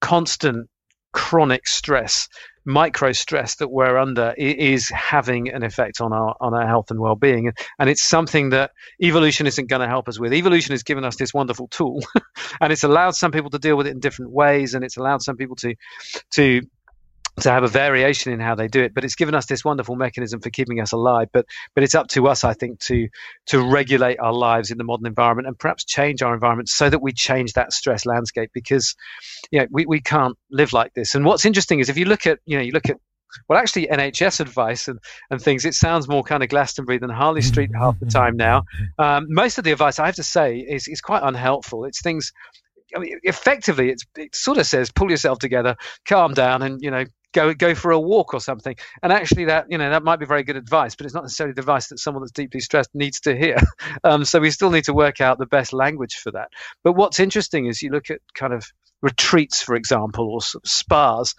constant chronic stress micro stress that we're under is having an effect on our on our health and well-being. And it's something that evolution isn't going to help us with. Evolution has given us this wonderful tool and it's allowed some people to deal with it in different ways and it's allowed some people to to to have a variation in how they do it but it's given us this wonderful mechanism for keeping us alive but but it's up to us i think to to regulate our lives in the modern environment and perhaps change our environment so that we change that stress landscape because you know we, we can't live like this and what's interesting is if you look at you know you look at well, actually, NHS advice and, and things, it sounds more kind of Glastonbury than Harley Street half the time now. Um, most of the advice, I have to say, is, is quite unhelpful. It's things I mean, effectively, it's, it sort of says pull yourself together, calm down, and you know go go for a walk or something. And actually, that you know that might be very good advice, but it's not necessarily advice that someone that's deeply stressed needs to hear. Um, so we still need to work out the best language for that. But what's interesting is you look at kind of retreats, for example, or spas,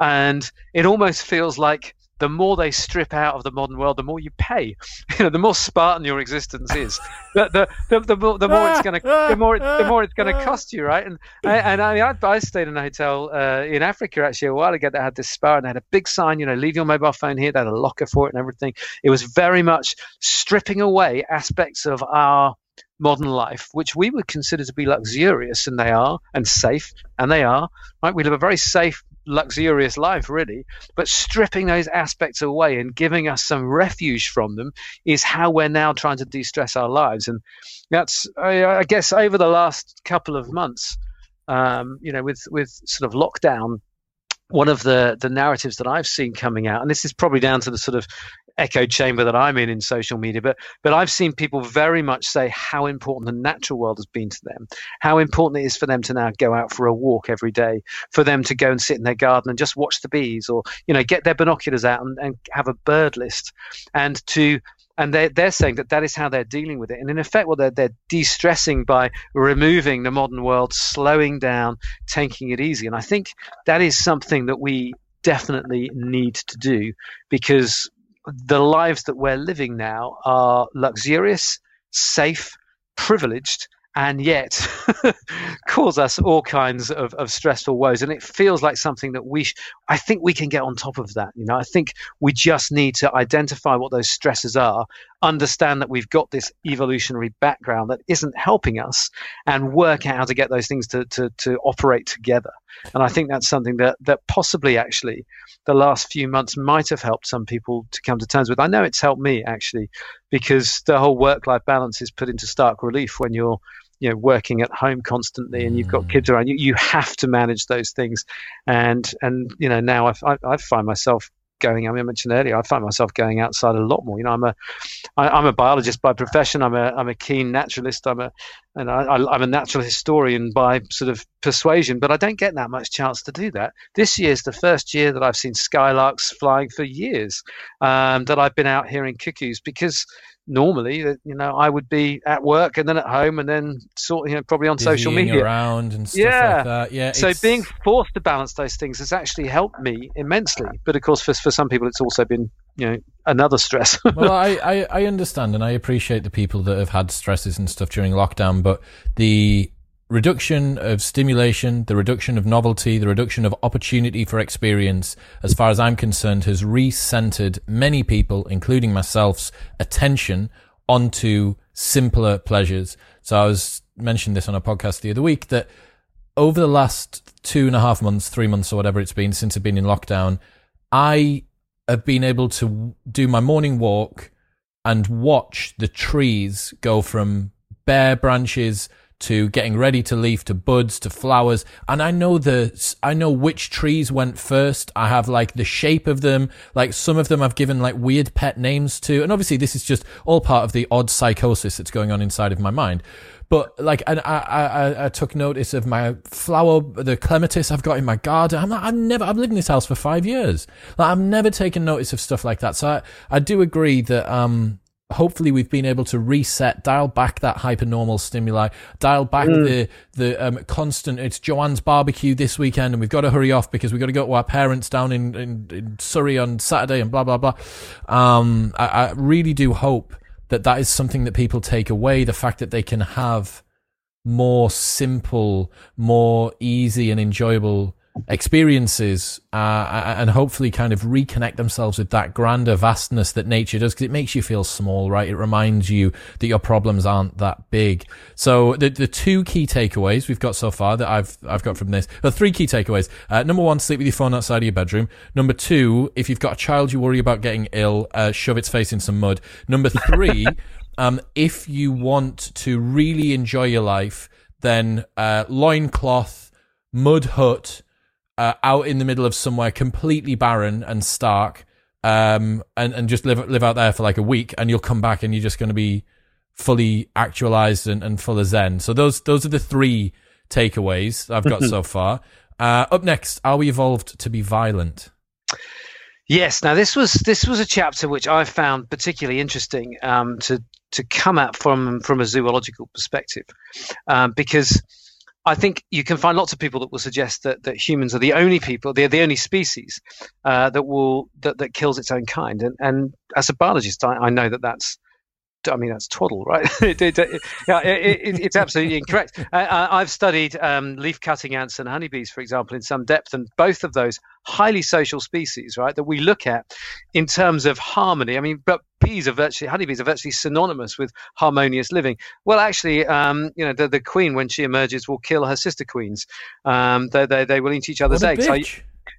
and it almost feels like the more they strip out of the modern world, the more you pay. You know, the more Spartan your existence is, the the, the, the, more, the more it's going to the more the more it's going to cost you, right? And and I mean, I, I stayed in a hotel uh, in Africa actually a while ago that had this spa and they had a big sign, you know, leave your mobile phone here. They had a locker for it and everything. It was very much stripping away aspects of our modern life, which we would consider to be luxurious, and they are, and safe, and they are. Right? We live a very safe, luxurious life, really. But stripping those aspects away and giving us some refuge from them is how we're now trying to de-stress our lives. And that's, I, I guess, over the last couple of months, um, you know, with with sort of lockdown one of the the narratives that I've seen coming out, and this is probably down to the sort of echo chamber that I'm in in social media, but but I've seen people very much say how important the natural world has been to them, how important it is for them to now go out for a walk every day, for them to go and sit in their garden and just watch the bees, or you know get their binoculars out and, and have a bird list, and to and they're, they're saying that that is how they're dealing with it. And in effect, well, they're, they're de-stressing by removing the modern world, slowing down, taking it easy. And I think that is something that we definitely need to do because the lives that we're living now are luxurious, safe, privileged, and yet cause us all kinds of, of stressful woes. And it feels like something that we, sh- I think we can get on top of that. You know, I think we just need to identify what those stresses are, understand that we've got this evolutionary background that isn't helping us, and work out how to get those things to, to, to operate together. And I think that's something that, that possibly actually the last few months might have helped some people to come to terms with. I know it's helped me actually because the whole work life balance is put into stark relief when you're you know working at home constantly and you've got kids around you you have to manage those things and and you know now i i find myself going. I mean, I mentioned earlier, I find myself going outside a lot more. You know, I'm a, I, I'm a biologist by profession. I'm a, I'm a keen naturalist. I'm a, and I, I'm a natural historian by sort of persuasion. But I don't get that much chance to do that. This year is the first year that I've seen skylarks flying for years. Um, that I've been out hearing cuckoos because normally that you know I would be at work and then at home and then sort you know probably on social media around and stuff yeah. like that. Yeah. So being forced to balance those things has actually helped me immensely. But of course, for for some people, it's also been you know another stress. well, I, I I understand and I appreciate the people that have had stresses and stuff during lockdown, but the reduction of stimulation, the reduction of novelty, the reduction of opportunity for experience, as far as I'm concerned, has recentered many people, including myself's attention onto simpler pleasures. So I was mentioning this on a podcast the other week that over the last two and a half months, three months or whatever it's been since I've been in lockdown, I have been able to do my morning walk and watch the trees go from bare branches to getting ready to leaf to buds to flowers. And I know the, I know which trees went first. I have like the shape of them. Like some of them I've given like weird pet names to. And obviously this is just all part of the odd psychosis that's going on inside of my mind. But like, and I, I, I took notice of my flower, the clematis I've got in my garden. I'm like, I've never, I've lived in this house for five years. Like, I've never taken notice of stuff like that. So I, I do agree that, um, hopefully we've been able to reset, dial back that hypernormal stimuli, dial back mm. the the um, constant. It's Joanne's barbecue this weekend, and we've got to hurry off because we've got to go to our parents down in, in, in Surrey on Saturday, and blah blah blah. Um, I, I really do hope that that is something that people take away. The fact that they can have more simple, more easy, and enjoyable experiences uh, and hopefully kind of reconnect themselves with that grander vastness that nature does because it makes you feel small right? It reminds you that your problems aren't that big. So the the two key takeaways we've got so far that I've I've got from this the three key takeaways uh, number one sleep with your phone outside of your bedroom. Number two if you've got a child you worry about getting ill uh, shove its face in some mud. Number three um, if you want to really enjoy your life then uh, loincloth mud hut uh, out in the middle of somewhere completely barren and stark, um, and and just live live out there for like a week, and you'll come back and you're just going to be fully actualized and, and full of zen. So those those are the three takeaways I've got so far. Uh, up next, are we evolved to be violent? Yes. Now this was this was a chapter which I found particularly interesting um, to to come at from from a zoological perspective, um, because I think you can find lots of people that will suggest that, that humans are the only people, they're the only species uh, that will that, that kills its own kind. And, and as a biologist, I, I know that that's I mean, that's twaddle, right? it, it, it, it's absolutely incorrect. I, have studied um, leaf cutting ants and honeybees, for example, in some depth, and both of those highly social species, right, that we look at in terms of harmony. I mean, but bees are virtually, honeybees are virtually synonymous with harmonious living. Well, actually, um, you know, the, the queen, when she emerges, will kill her sister queens. Um, they, they, they will eat each other's eggs. I,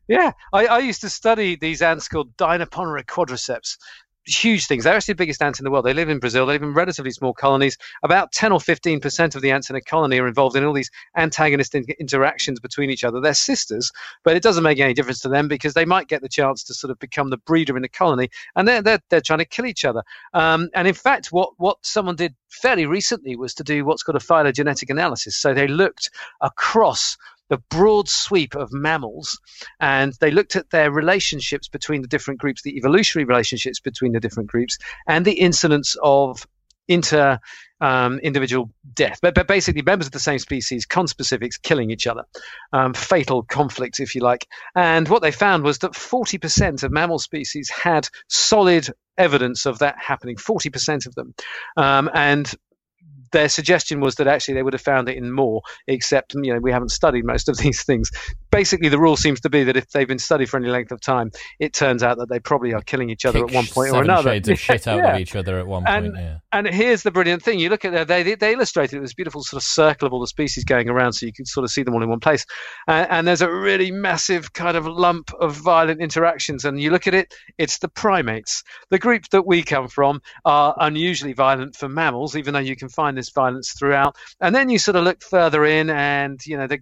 yeah, I, I, used to study these ants called Dinoponera quadriceps, huge things. They're actually the biggest ants in the world. They live in Brazil. They live in relatively small colonies. About 10 or 15% of the ants in a colony are involved in all these antagonistic interactions between each other. They're sisters, but it doesn't make any difference to them because they might get the chance to sort of become the breeder in the colony and they're, they're, they're trying to kill each other. Um, and in fact, what, what someone did fairly recently was to do what's called a phylogenetic analysis. So they looked across the broad sweep of mammals and they looked at their relationships between the different groups, the evolutionary relationships between the different groups, and the incidence of inter um, individual death. But, but basically, members of the same species, conspecifics, killing each other, um, fatal conflict, if you like. And what they found was that 40% of mammal species had solid evidence of that happening, 40% of them. Um, and their suggestion was that actually they would have found it in more, except you know we haven't studied most of these things. Basically, the rule seems to be that if they've been studied for any length of time, it turns out that they probably are killing each other Kick at one point or another. Shades of shit out yeah. of each other at one and, point. Yeah. And here's the brilliant thing: you look at that; they they illustrated this beautiful sort of circle of all the species going around, so you can sort of see them all in one place. And, and there's a really massive kind of lump of violent interactions, and you look at it; it's the primates. The group that we come from are unusually violent for mammals, even though you can find this violence throughout. And then you sort of look further in, and you know the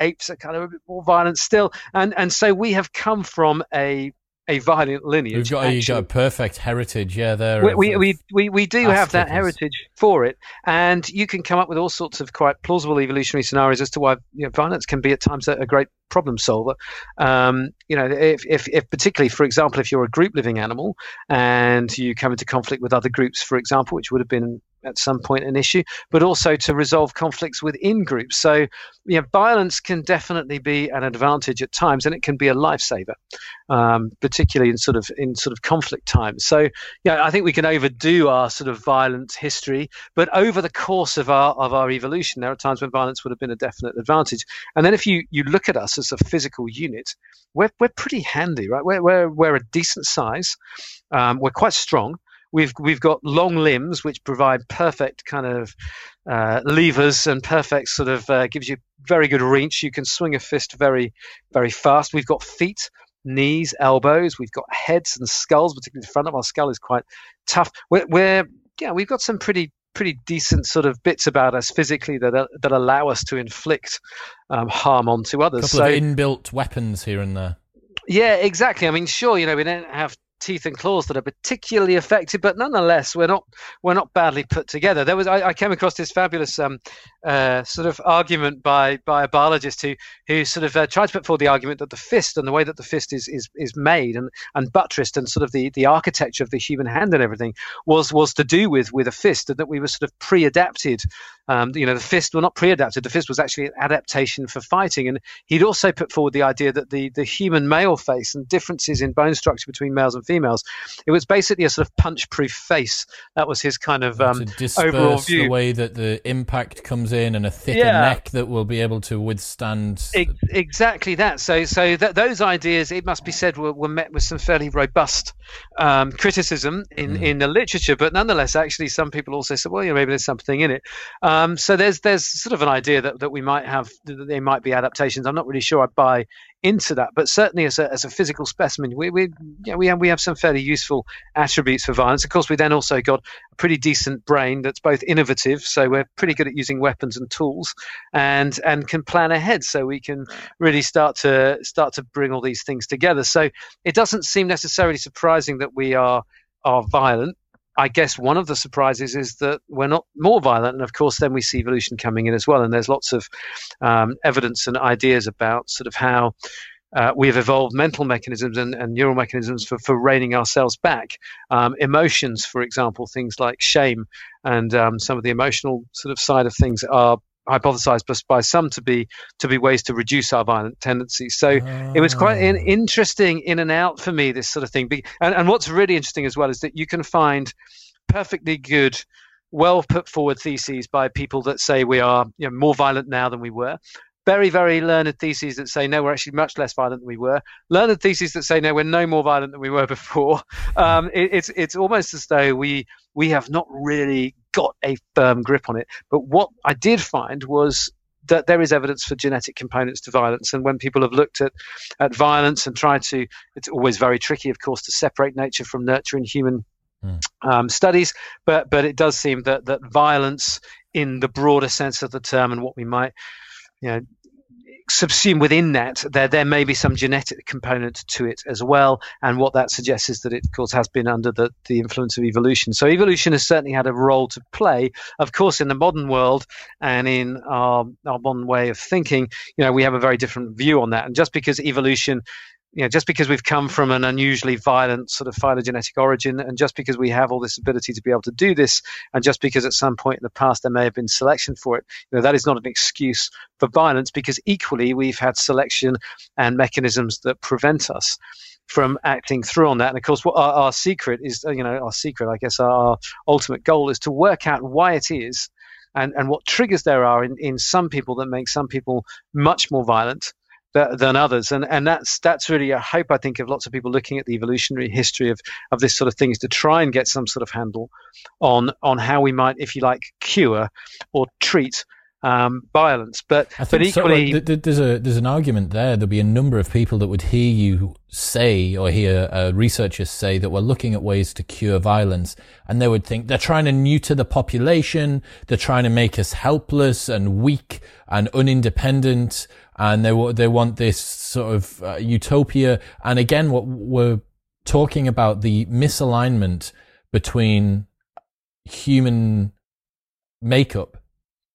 apes are kind of a bit more violent still. And and so we have come from a a violent lineage. We've got, a, got a perfect heritage, yeah. There, we, we, we, we, we do have that heritage for it, and you can come up with all sorts of quite plausible evolutionary scenarios as to why you know, violence can be at times a, a great problem solver. Um, you know, if, if, if particularly, for example, if you're a group living animal and you come into conflict with other groups, for example, which would have been at some point an issue, but also to resolve conflicts within groups. So, yeah, violence can definitely be an advantage at times, and it can be a lifesaver, um, particularly in sort of in sort of conflict times. So, yeah, I think we can overdo our sort of violent history, but over the course of our of our evolution, there are times when violence would have been a definite advantage. And then if you you look at us as a physical unit, we're we're pretty handy, right? We're we're, we're a decent size. Um, we're quite strong. We've we've got long limbs which provide perfect kind of uh, levers and perfect sort of uh, gives you very good reach. You can swing a fist very very fast. We've got feet, knees, elbows. We've got heads and skulls. Particularly the front of our skull is quite tough. We're, we're yeah we've got some pretty pretty decent sort of bits about us physically that uh, that allow us to inflict um, harm onto others. A couple so, of inbuilt weapons here and there. Yeah, exactly. I mean, sure, you know, we don't have teeth and claws that are particularly affected, but nonetheless, we're not we're not badly put together. There was I, I came across this fabulous um, uh, sort of argument by by a biologist who who sort of uh, tried to put forward the argument that the fist and the way that the fist is is, is made and, and buttressed and sort of the, the architecture of the human hand and everything was was to do with with a fist and that we were sort of pre-adapted. Um, you know, the fist well not pre-adapted. The fist was actually an adaptation for fighting, and he'd also put forward the idea that the the human male face and differences in bone structure between males and females. It was basically a sort of punch-proof face. That was his kind of um, overall view. The way that the impact comes in and a thicker yeah. neck that will be able to withstand. exactly that. So, so that those ideas, it must be said, were, were met with some fairly robust um, criticism in, mm. in the literature. But nonetheless, actually, some people also said, well, yeah, maybe there's something in it. Um, so there's there's sort of an idea that, that we might have, that they might be adaptations. I'm not really sure I buy into that. But certainly, as a, as a physical specimen, we we yeah, we have we have some fairly useful attributes for violence. Of course, we then also got a pretty decent brain that's both innovative, so we're pretty good at using weapons and tools, and and can plan ahead, so we can really start to start to bring all these things together. So it doesn't seem necessarily surprising that we are are violent I guess one of the surprises is that we're not more violent, and of course, then we see evolution coming in as well. And there's lots of um, evidence and ideas about sort of how uh, we have evolved mental mechanisms and, and neural mechanisms for, for reining ourselves back. Um, emotions, for example, things like shame and um, some of the emotional sort of side of things are hypothesized by some to be to be ways to reduce our violent tendencies. So oh. it was quite an ah. interesting in and out for me this sort of thing. And, and what's really interesting as well is that you can find perfectly good well put forward theses by people that say we are you know, more violent now than we were very, very learned theses that say no, we're actually much less violent than we were. Learned theses that say no, we're no more violent than we were before. Um, it, it's it's almost as though we we have not really got a firm grip on it. But what I did find was that there is evidence for genetic components to violence. And when people have looked at, at violence and tried to, it's always very tricky, of course, to separate nature from nurture in human mm. um, studies. But but it does seem that that violence, in the broader sense of the term, and what we might you know subsume within that there there may be some genetic component to it as well. And what that suggests is that it of course has been under the, the influence of evolution. So evolution has certainly had a role to play of course in the modern world and in our, our modern way of thinking. You know we have a very different view on that. And just because evolution you know, just because we've come from an unusually violent sort of phylogenetic origin, and just because we have all this ability to be able to do this, and just because at some point in the past there may have been selection for it, you know, that is not an excuse for violence. Because equally, we've had selection and mechanisms that prevent us from acting through on that. And of course, what our, our secret is, uh, you know, our secret, I guess, our ultimate goal is to work out why it is. And, and what triggers there are in, in some people that make some people much more violent than others. And and that's that's really a hope i think of lots of people looking at the evolutionary history of of this sort of thing is to try and get some sort of handle on on how we might if you like cure or treat um, violence. But but equally so, there's a there's an argument there. There'll be a number of people that would hear you say or hear uh, researchers say that we're looking at ways to cure violence. And they would think they're trying to neuter the population. They're trying to make us helpless and weak and unindependent. And they they want this sort of uh, utopia. And again, what we're talking about the misalignment between human makeup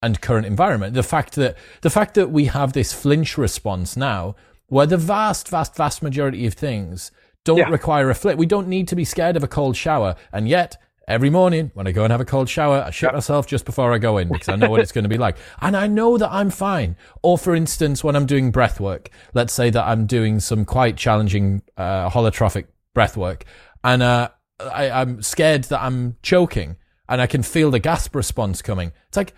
and current environment. The fact that the fact that we have this flinch response now, where the vast, vast, vast majority of things don't yeah. require a flip. We don't need to be scared of a cold shower, and yet every morning when I go and have a cold shower, I shit myself just before I go in because I know what it's going to be like. And I know that I'm fine. Or for instance, when I'm doing breath work, let's say that I'm doing some quite challenging uh, holotropic breath work and uh, I, I'm scared that I'm choking and I can feel the gasp response coming. It's like,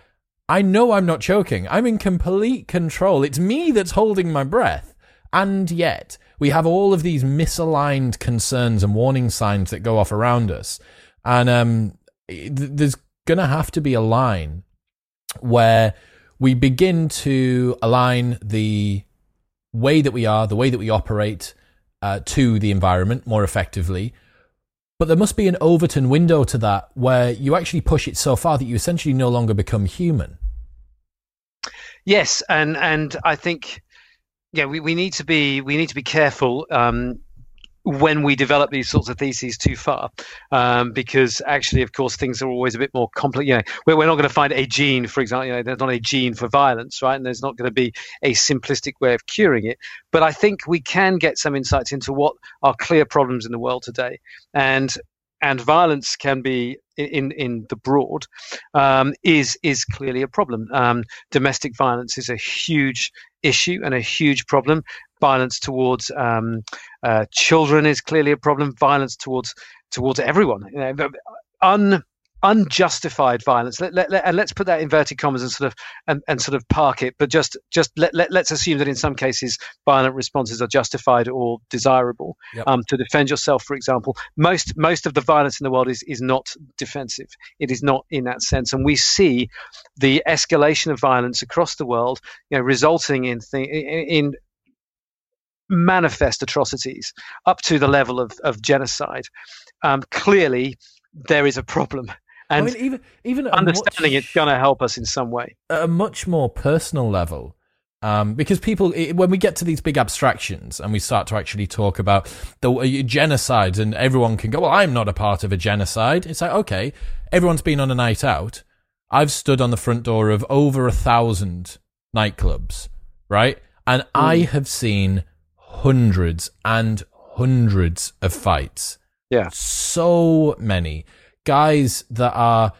I know I'm not choking. I'm in complete control. It's me that's holding my breath. And yet, we have all of these misaligned concerns and warning signs that go off around us. And um, th- there's going to have to be a line where we begin to align the way that we are, the way that we operate uh, to the environment more effectively. But there must be an Overton window to that where you actually push it so far that you essentially no longer become human. Yes, and and I think yeah, we, we need to be we need to be careful um, when we develop these sorts of theses too far, um, because actually, of course, things are always a bit more complex. You know, we're, we're not going to find a gene, for example. You know, there's not a gene for violence, right? And there's not going to be a simplistic way of curing it. But I think we can get some insights into what are clear problems in the world today, and and violence can be in in the broad um, is is clearly a problem. Um, domestic violence is a huge issue and a huge problem violence towards um, uh, children is clearly a problem. Violence towards towards everyone, you know, un unjustified violence. Let, let, let, and let's put that inverted commas and sort of and, and sort of park it. But just just let, let us assume that in some cases violent responses are justified or desirable. Yep. Um, to defend yourself, for example, most most of the violence in the world is is not defensive. It is not in that sense, and we see the escalation of violence across the world, you know, resulting in th- in manifest atrocities up to the level of, of genocide, um, clearly there is a problem. And I mean, even even understanding much, it's going to help us in some way. At a much more personal level, Um, because people, when we get to these big abstractions and we start to actually talk about the uh, genocides, and everyone can go, "Well, I'm not a part of a genocide." It's like, okay, everyone's been on a night out. I've stood on the front door of over a thousand nightclubs, right? And mm. I have seen hundreds and hundreds of fights. Yeah, so many guys that are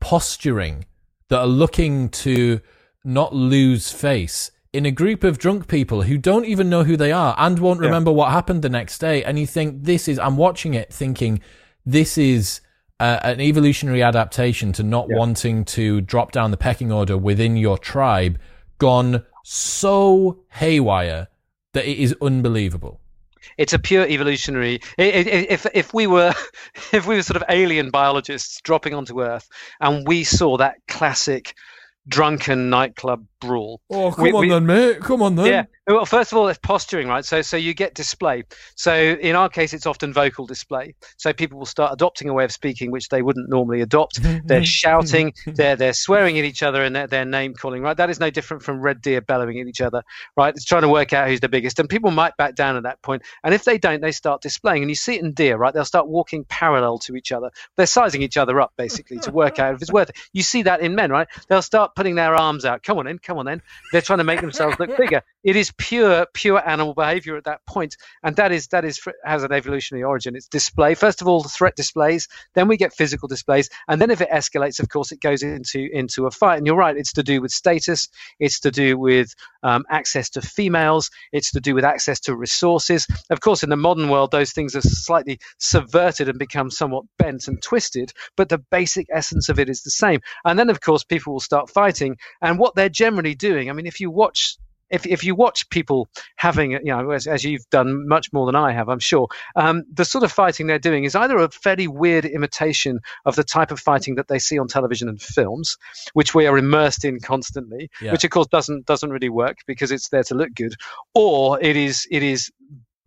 posturing, that are looking to not lose face in a group of drunk people who don't even know who they are and won't remember yeah. what happened the next day. And you think this is, I'm watching it thinking this is uh, an evolutionary adaptation to not yeah. wanting to drop down the pecking order within your tribe gone so haywire that it is unbelievable. It's a pure evolutionary. If if we were if we were sort of alien biologists dropping onto Earth and we saw that classic drunken nightclub brawl. Oh, come we, on we, then, mate. Come on then. Yeah. Well, first of all, it's posturing, right? So, so you get display. So, in our case, it's often vocal display. So people will start adopting a way of speaking which they wouldn't normally adopt. They're shouting, they're they're swearing at each other, and they're, they're name calling, right? That is no different from red deer bellowing at each other, right? It's trying to work out who's the biggest, and people might back down at that point. And if they don't, they start displaying, and you see it in deer, right? They'll start walking parallel to each other. They're sizing each other up basically to work out if it's worth it. You see that in men, right? They'll start putting their arms out. Come on in, come on in. They're trying to make themselves look bigger. It is pure, pure animal behavior at that point, and that is that is has an evolutionary origin. It's display. First of all, the threat displays. Then we get physical displays, and then if it escalates, of course, it goes into into a fight. And you're right. It's to do with status. It's to do with um, access to females. It's to do with access to resources. Of course, in the modern world, those things are slightly subverted and become somewhat bent and twisted, but the basic essence of it is the same. And then, of course, people will start fighting. And what they're generally doing, I mean, if you watch if if you watch people having, you know, as, as you've done much more than I have, I'm sure, um, the sort of fighting they're doing is either a fairly weird imitation of the type of fighting that they see on television and films, which we are immersed in constantly, yeah. which of course doesn't doesn't really work because it's there to look good, or it is it is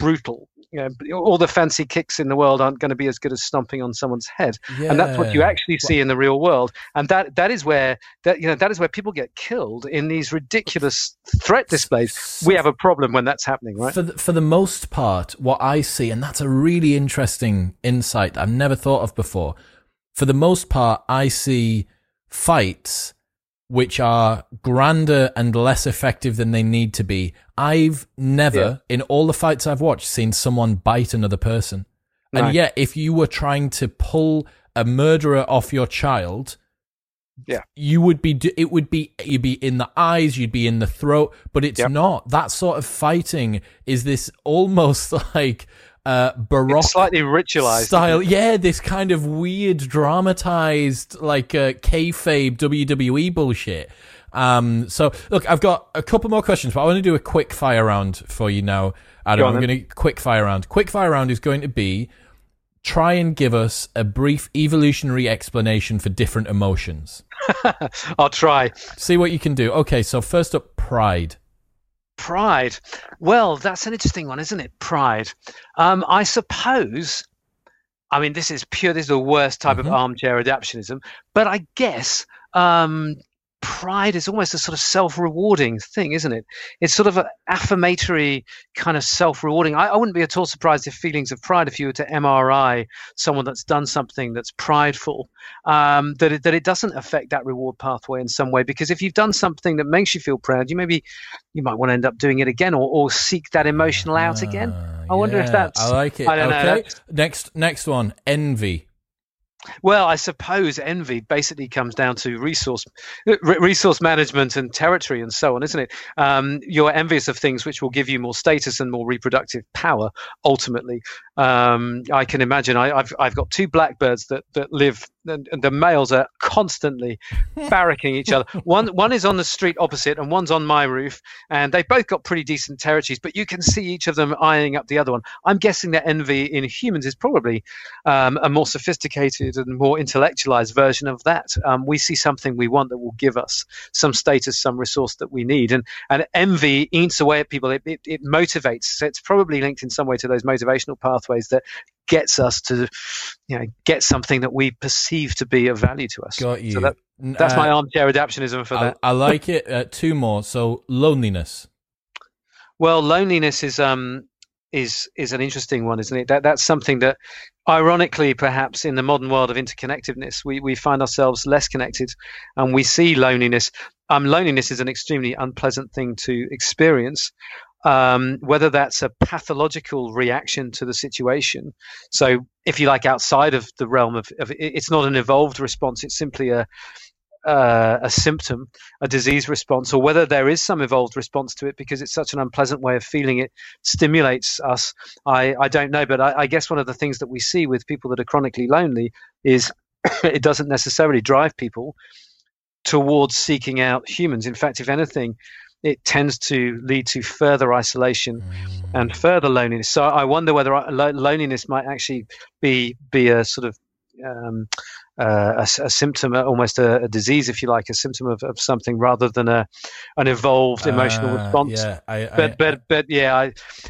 brutal you know, all the fancy kicks in the world aren't going to be as good as stomping on someone's head, yeah. and that's what you actually see in the real world. And that that is where that you know that is where people get killed in these ridiculous threat displays. We have a problem when that's happening, right? For the, for the most part, what I see, and that's a really interesting insight I've never thought of before. For the most part, I see fights which are grander and less effective than they need to be. I've never, yeah. in all the fights I've watched, seen someone bite another person. And yet, if you were trying to pull a murderer off your child, yeah, you would be. It would be. You'd be in the eyes. You'd be in the throat. But it's yep. not. That sort of fighting is this almost like uh, baroque, it's slightly ritualized style. Yeah, this kind of weird, dramatized, like uh, kayfabe WWE bullshit. Um, so look, I've got a couple more questions, but I want to do a quick fire round for you now, Adam. I'm going to quick fire round. Quick fire round is going to be try and give us a brief evolutionary explanation for different emotions. I'll try. See what you can do. Okay, so first up, pride. Pride. Well, that's an interesting one, isn't it? Pride. Um, I suppose. I mean, this is pure. This is the worst type mm-hmm. of armchair adaptionism. But I guess um, pride is almost a sort of self-rewarding thing, isn't it? It's sort of an affirmatory kind of self-rewarding. I, I, wouldn't be at all surprised if feelings of pride, if you were to MRI someone that's done something that's prideful, um, that it, that it doesn't affect that reward pathway in some way. Because if you've done something that makes you feel proud, you maybe you might want to end up doing it again or, or seek that emotional out again. I yeah, wonder if that's. I like it. I okay. Know, next, next one, envy. Well, I suppose envy basically comes down to resource resource management and territory and so on, isn't it? Um, you're envious of things which will give you more status and more reproductive power. Ultimately, um, I can imagine. I, have I've got two blackbirds that that live and, and the males are constantly barracking each other. One one is on the street opposite, and one's on my roof, and they both got pretty decent territories. But you can see each of them eyeing up the other one. I'm guessing that envy in humans is probably um, a more sophisticated and more intellectualized version of that. Um, we see something we want that will give us some status, some resource that we need, and and envy eats away at people. It, it, it motivates. So it's probably linked in some way to those motivational pathways that gets us to you know get something that we perceive to be of value to us. Got you. So that, that's uh, my armchair adaptionism for I, that. I like it. Uh, two more. So loneliness. Well, loneliness is um is is an interesting one, isn't it? That that's something that, ironically, perhaps in the modern world of interconnectedness, we we find ourselves less connected, and we see loneliness. Um, loneliness is an extremely unpleasant thing to experience. Um, whether that's a pathological reaction to the situation. So, if you like, outside of the realm of, of it's not an evolved response, it's simply a, uh, a symptom, a disease response, or whether there is some evolved response to it because it's such an unpleasant way of feeling it stimulates us. I, I don't know, but I, I guess one of the things that we see with people that are chronically lonely is it doesn't necessarily drive people towards seeking out humans. In fact, if anything, it tends to lead to further isolation and mm. further loneliness. So I wonder whether loneliness might actually be be a sort of um, a, a, symptom, almost a, a, disease, if you like, a symptom of, of something rather than a an evolved emotional uh, response. Yeah, I, but but but yeah, I,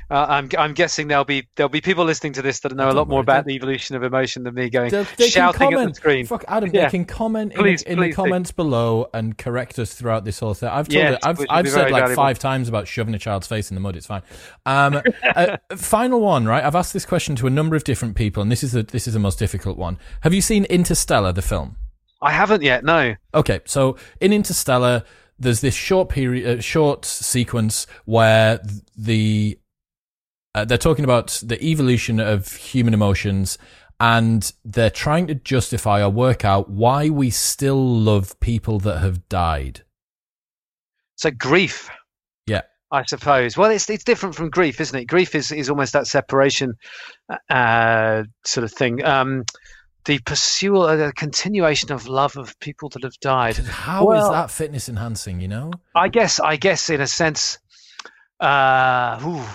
uh, I'm I'm guessing there'll be there'll be people listening to this that know a lot more about the evolution of emotion than me, going they, they shouting at the screen. Fuck Adam, yeah. they can comment please, in, in the comments do. below and correct us throughout this whole thing. I've told yes, it, I've I've said like valuable. five times about shoving a child's face in the mud. It's fine. Um, uh, final one, right? I've asked this question to a number of different people, and this is the this is the most difficult one. Have you seen Interstellar, the film? I haven't yet. No. Okay, so in Interstellar, there's this short period, uh, short sequence where the uh, they're talking about the evolution of human emotions, and they're trying to justify or work out why we still love people that have died. So grief. Yeah. I suppose. Well, it's it's different from grief, isn't it? Grief is, is almost that separation uh, sort of thing. Um, the pursuit, uh, the continuation of love of people that have died. How well, is that fitness enhancing? You know, I guess, I guess, in a sense, uh, ooh,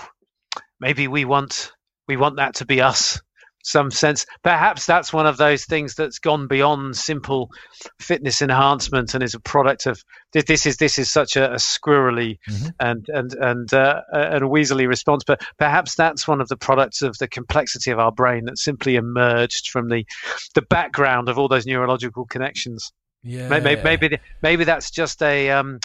maybe we want we want that to be us some sense. Perhaps that's one of those things that's gone beyond simple fitness enhancement and is a product of this is this is such a, a squirrely mm-hmm. and and and uh, and weaselly response. But perhaps that's one of the products of the complexity of our brain that simply emerged from the the background of all those neurological connections. Yeah, maybe maybe, maybe that's just a um,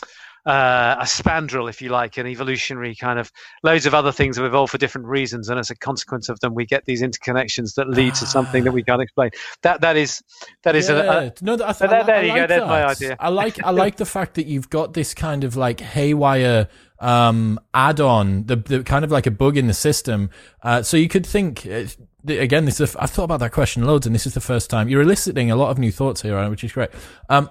uh, a spandrel, if you like, an evolutionary kind of loads of other things have evolved for different reasons, and as a consequence of them, we get these interconnections that lead ah. to something that we can't explain. That that is that is yeah. a, a, no. I th- there, there you like go. There's my idea. I like I like the fact that you've got this kind of like haywire um, add-on, the, the kind of like a bug in the system. Uh, so you could think. Uh, again, this is, I've thought about that question loads, and this is the first time you're eliciting a lot of new thoughts here, which is great. Um,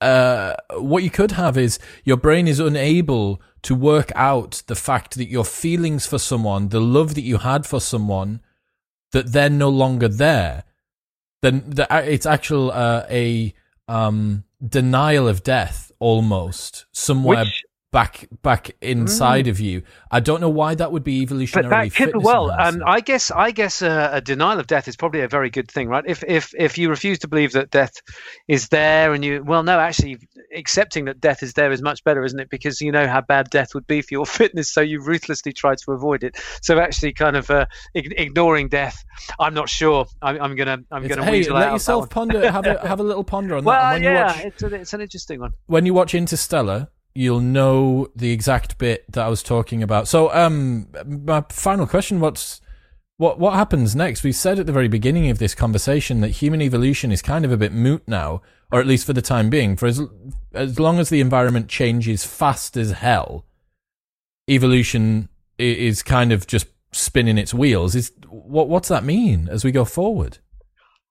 uh, what you could have is your brain is unable to work out the fact that your feelings for someone, the love that you had for someone, that they're no longer there. Then the, uh, it's actual uh, a um, denial of death almost somewhere Which, back back inside mm. of you. I don't know why that would be evolutionary. But that could well. Um, I guess I guess a, a, denial of death is probably a very good thing, right? If if if you refuse to believe that death is there, and you well, no, actually, accepting that death is there is much better, isn't it? Because you know how bad death would be for your fitness, so you ruthlessly try to avoid it. So actually, kind of uh, ignoring death, I'm not sure. I'm, I'm gonna I'm it's, gonna hey, let yourself ponder. have a have a little ponder on well, that. Well, yeah, watch, it's, a, it's an interesting one. When you watch Interstellar you'll know the exact bit that I was talking about. So, um, my final question: What's what what happens next? We said at the very beginning of this conversation that human evolution is kind of a bit moot now, or at least for the time being. For as as long as the environment changes fast as hell, evolution is kind of just spinning its wheels. Is what what's that mean as we go forward?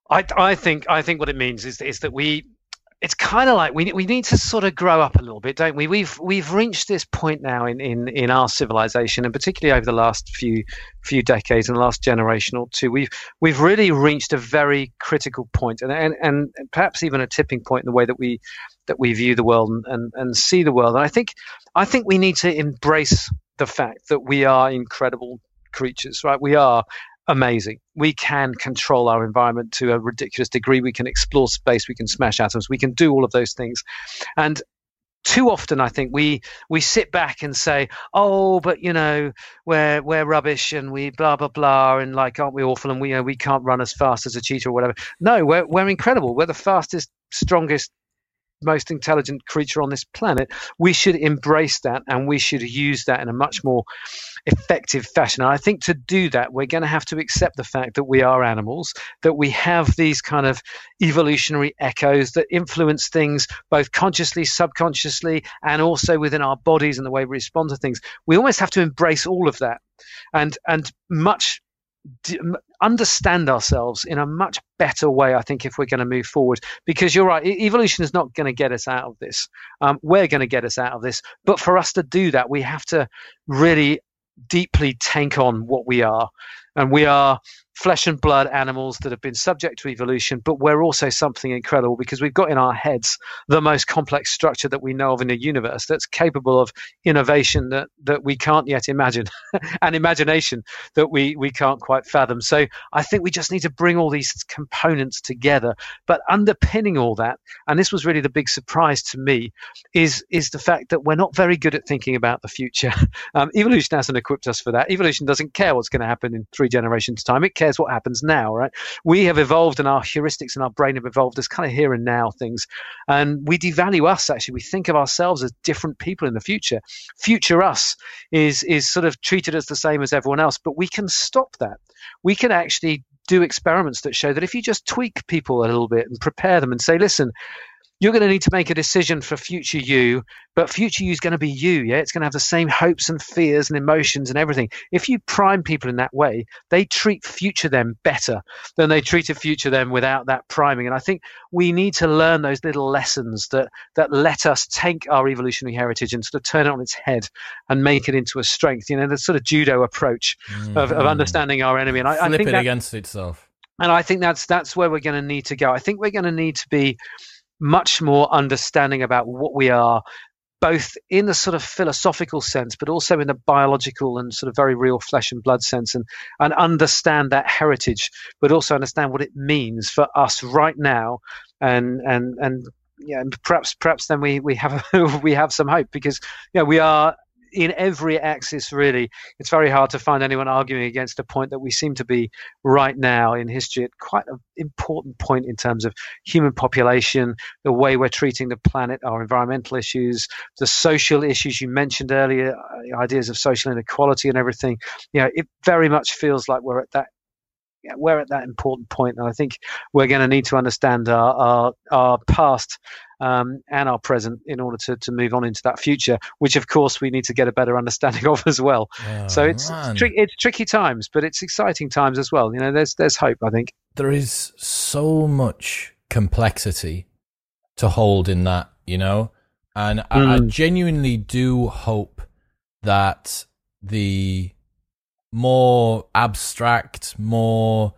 I, I think I think what it means is is that we it's kind of like we we need to sort of grow up a little bit, don't we? We've we've reached this point now in, in, in our civilization, and particularly over the last few few decades and the last generation or two, we've we've really reached a very critical point, and and, and perhaps even a tipping point in the way that we that we view the world and, and, and see the world. And I think I think we need to embrace the fact that we are incredible creatures, right? We are amazing. We can control our environment to a ridiculous degree. We can explore space. We can smash atoms. We can do all of those things. And too often I think we we sit back and say, "Oh, but you know, we're we're rubbish and we blah blah blah and like aren't we awful and we you know, we can't run as fast as a cheetah or whatever." No, we're we're incredible. We're the fastest, strongest, most intelligent creature on this planet. We should embrace that and we should use that in a much more effective fashion. And I think to do that, we're going to have to accept the fact that we are animals, that we have these kind of evolutionary echoes that influence things both consciously, subconsciously, and also within our bodies and the way we respond to things. We almost have to embrace all of that and and much understand ourselves in a much better way, I think, if we're going to move forward. Because you're right, evolution is not going to get us out of this. Um, we're going to get us out of this. But for us to do that, we have to really deeply take on what we are. And we are flesh and blood animals that have been subject to evolution, but we're also something incredible because we've got in our heads the most complex structure that we know of in the universe that's capable of innovation that, that we can't yet imagine and imagination that we, we can't quite fathom. So I think we just need to bring all these components together. But underpinning all that, and this was really the big surprise to me, is, is the fact that we're not very good at thinking about the future. Um, evolution hasn't equipped us for that. Evolution doesn't care what's going to happen in three generations' time. It cares cares what happens now, right? We have evolved and our heuristics and our brain have evolved as kind of here and now things. And we devalue us actually. We think of ourselves as different people in the future. Future us is is sort of treated as the same as everyone else, but we can stop that. We can actually do experiments that show that if you just tweak people a little bit and prepare them and say, listen, you're going to need to make a decision for future you, but future you is going to be you. Yeah, it's going to have the same hopes and fears and emotions and everything. If you prime people in that way, they treat future them better than they treat a future them without that priming. And I think we need to learn those little lessons that that let us take our evolutionary heritage and sort of turn it on its head and make it into a strength. You know, the sort of judo approach mm-hmm. of, of mm-hmm. understanding our enemy. And I, Flip I think it that, against itself. And I think that's that's where we're going to need to go. I think we're going to need to be much more understanding about what we are, both in the sort of philosophical sense, but also in the biological and sort of very real flesh and blood sense, and, and understand that heritage, but also understand what it means for us right now, and and and yeah, and perhaps perhaps then we we have we have some hope because yeah, we are in every axis, really, it's very hard to find anyone arguing against a point that we seem to be right now in history at quite an important point in terms of human population, the way we're treating the planet, our environmental issues, the social issues you mentioned earlier, uh, ideas of social inequality and everything. You know, it very much feels like we're at that we're at that important point, and I think we're going to need to understand our our, our past um, and our present in order to, to move on into that future, which of course we need to get a better understanding of as well. Oh, so it's it's, tri- it's, tricky times, but it's exciting times as well. You know, there's there's hope. I think there is so much complexity to hold in that. You know, and mm. I, I hmm. genuinely do hope that the more abstract, more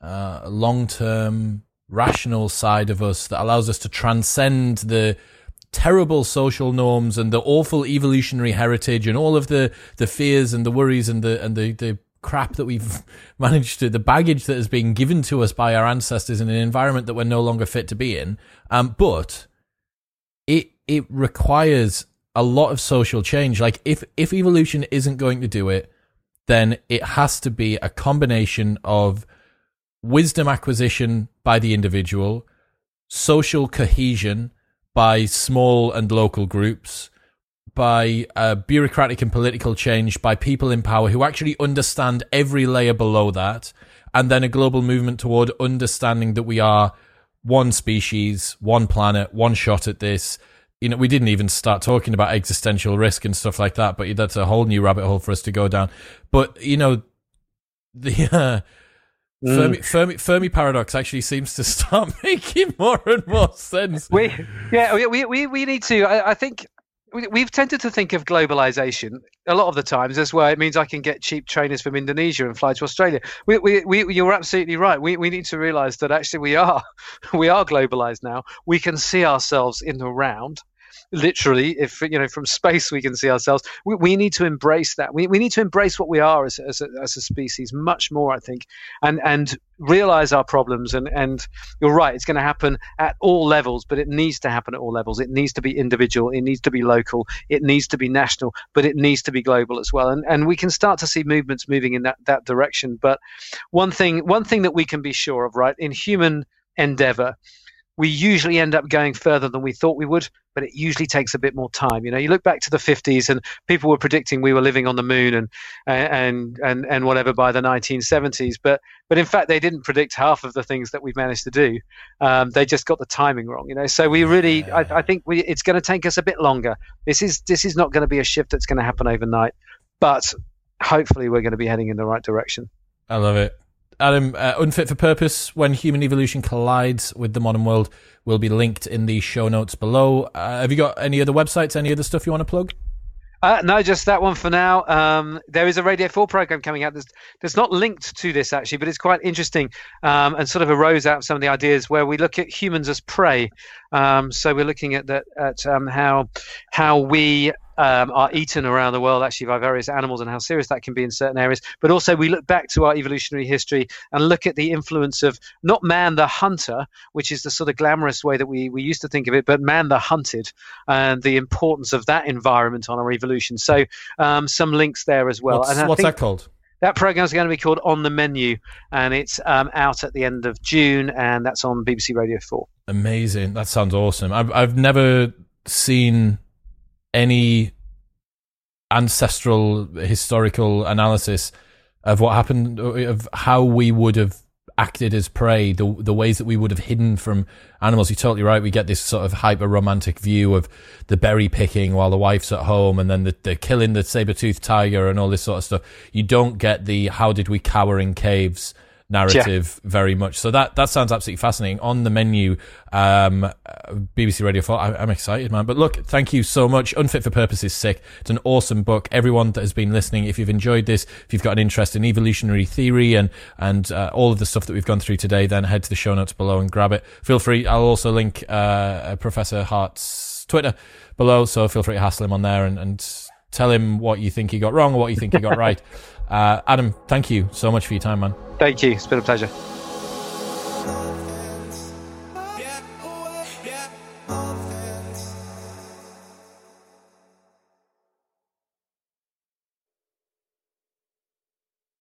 uh, long term rational side of us that allows us to transcend the terrible social norms and the awful evolutionary heritage and all of the, the fears and the worries and the and the, the crap that we've managed to the baggage that has been given to us by our ancestors in an environment that we're no longer fit to be in. Um, but it it requires a lot of social change. Like if if evolution isn't going to do it, then it has to be a combination of wisdom acquisition by the individual, social cohesion by small and local groups, by uh, bureaucratic and political change by people in power who actually understand every layer below that, and then a global movement toward understanding that we are one species, one planet, one shot at this. You know, we didn't even start talking about existential risk and stuff like that, but that's a whole new rabbit hole for us to go down. But you know, the uh, Mm. Fermi, Fermi, Fermi paradox actually seems to start making more and more sense. We, yeah, we, we, we need to. I, I think we've tended to think of globalization a lot of the times as well. It means I can get cheap trainers from Indonesia and fly to Australia. We, we, we, you're absolutely right. We, we need to realize that actually we are we are globalized now. We can see ourselves in the round literally, if you know from space we can see ourselves. We, we need to embrace that. We, we need to embrace what we are as, as, a, as a species much more, I think, and and realize our problems. And and you're right, it's going to happen at all levels, but it needs to happen at all levels. It needs to be individual. It needs to be local. It needs to be national, but it needs to be global as well. And and we can start to see movements moving in that that direction. But one thing one thing that we can be sure of, right, in human endeavor we usually end up going further than we thought we would, but it usually takes a bit more time. You know, you look back to the 50s and people were predicting we were living on the moon and and and and whatever by the 1970s, but but in fact they didn't predict half of the things that we've managed to do. Um, they just got the timing wrong. You know, so we really, I, I think we, it's going to take us a bit longer. This is this is not going to be a shift that's going to happen overnight, but hopefully we're going to be heading in the right direction. I love it. Adam, uh, Unfit for Purpose, When Human Evolution Collides with the Modern World, will be linked in the show notes below. Uh, have you got any other websites, any other stuff you want to plug? Uh, no, just that one for now. Um, there is a Radio 4 program coming out that's, that's not linked to this actually, but it's quite interesting um, and sort of arose out of some of the ideas where we look at humans as prey. Um, so we're looking at that at um, how how we um, are eaten around the world actually by various animals and how serious that can be in certain areas. But also, we look back to our evolutionary history and look at the influence of not man the hunter, which is the sort of glamorous way that we, we used to think of it, but man the hunted and the importance of that environment on our evolution. So, um, some links there as well. What's, and what's that called? That program is going to be called On the Menu, and it's um, out at the end of June, and that's on BBC Radio 4. Amazing. That sounds awesome. I've, I've never seen any ancestral historical analysis of what happened of how we would have acted as prey the the ways that we would have hidden from animals. You're totally right. We get this sort of hyper romantic view of the berry picking while the wife's at home and then the, the killing the saber-toothed tiger and all this sort of stuff. You don't get the how did we cower in caves narrative yeah. very much. So that that sounds absolutely fascinating. On the menu, um, BBC Radio 4. I, am excited, man. But look, thank you so much. Unfit for Purpose is sick. It's an awesome book. Everyone that has been listening, if you've enjoyed this, if you've got an interest in evolutionary theory and and uh, all of the stuff that we've gone through today, then head to the show notes below and grab it. Feel free. I'll also link uh, Professor Hart's Twitter below, so feel free to hassle him on there and, and tell him what you think he got wrong or what you think he got right. Uh, Adam, thank you so much for your time, man. Thank you. It's been a pleasure.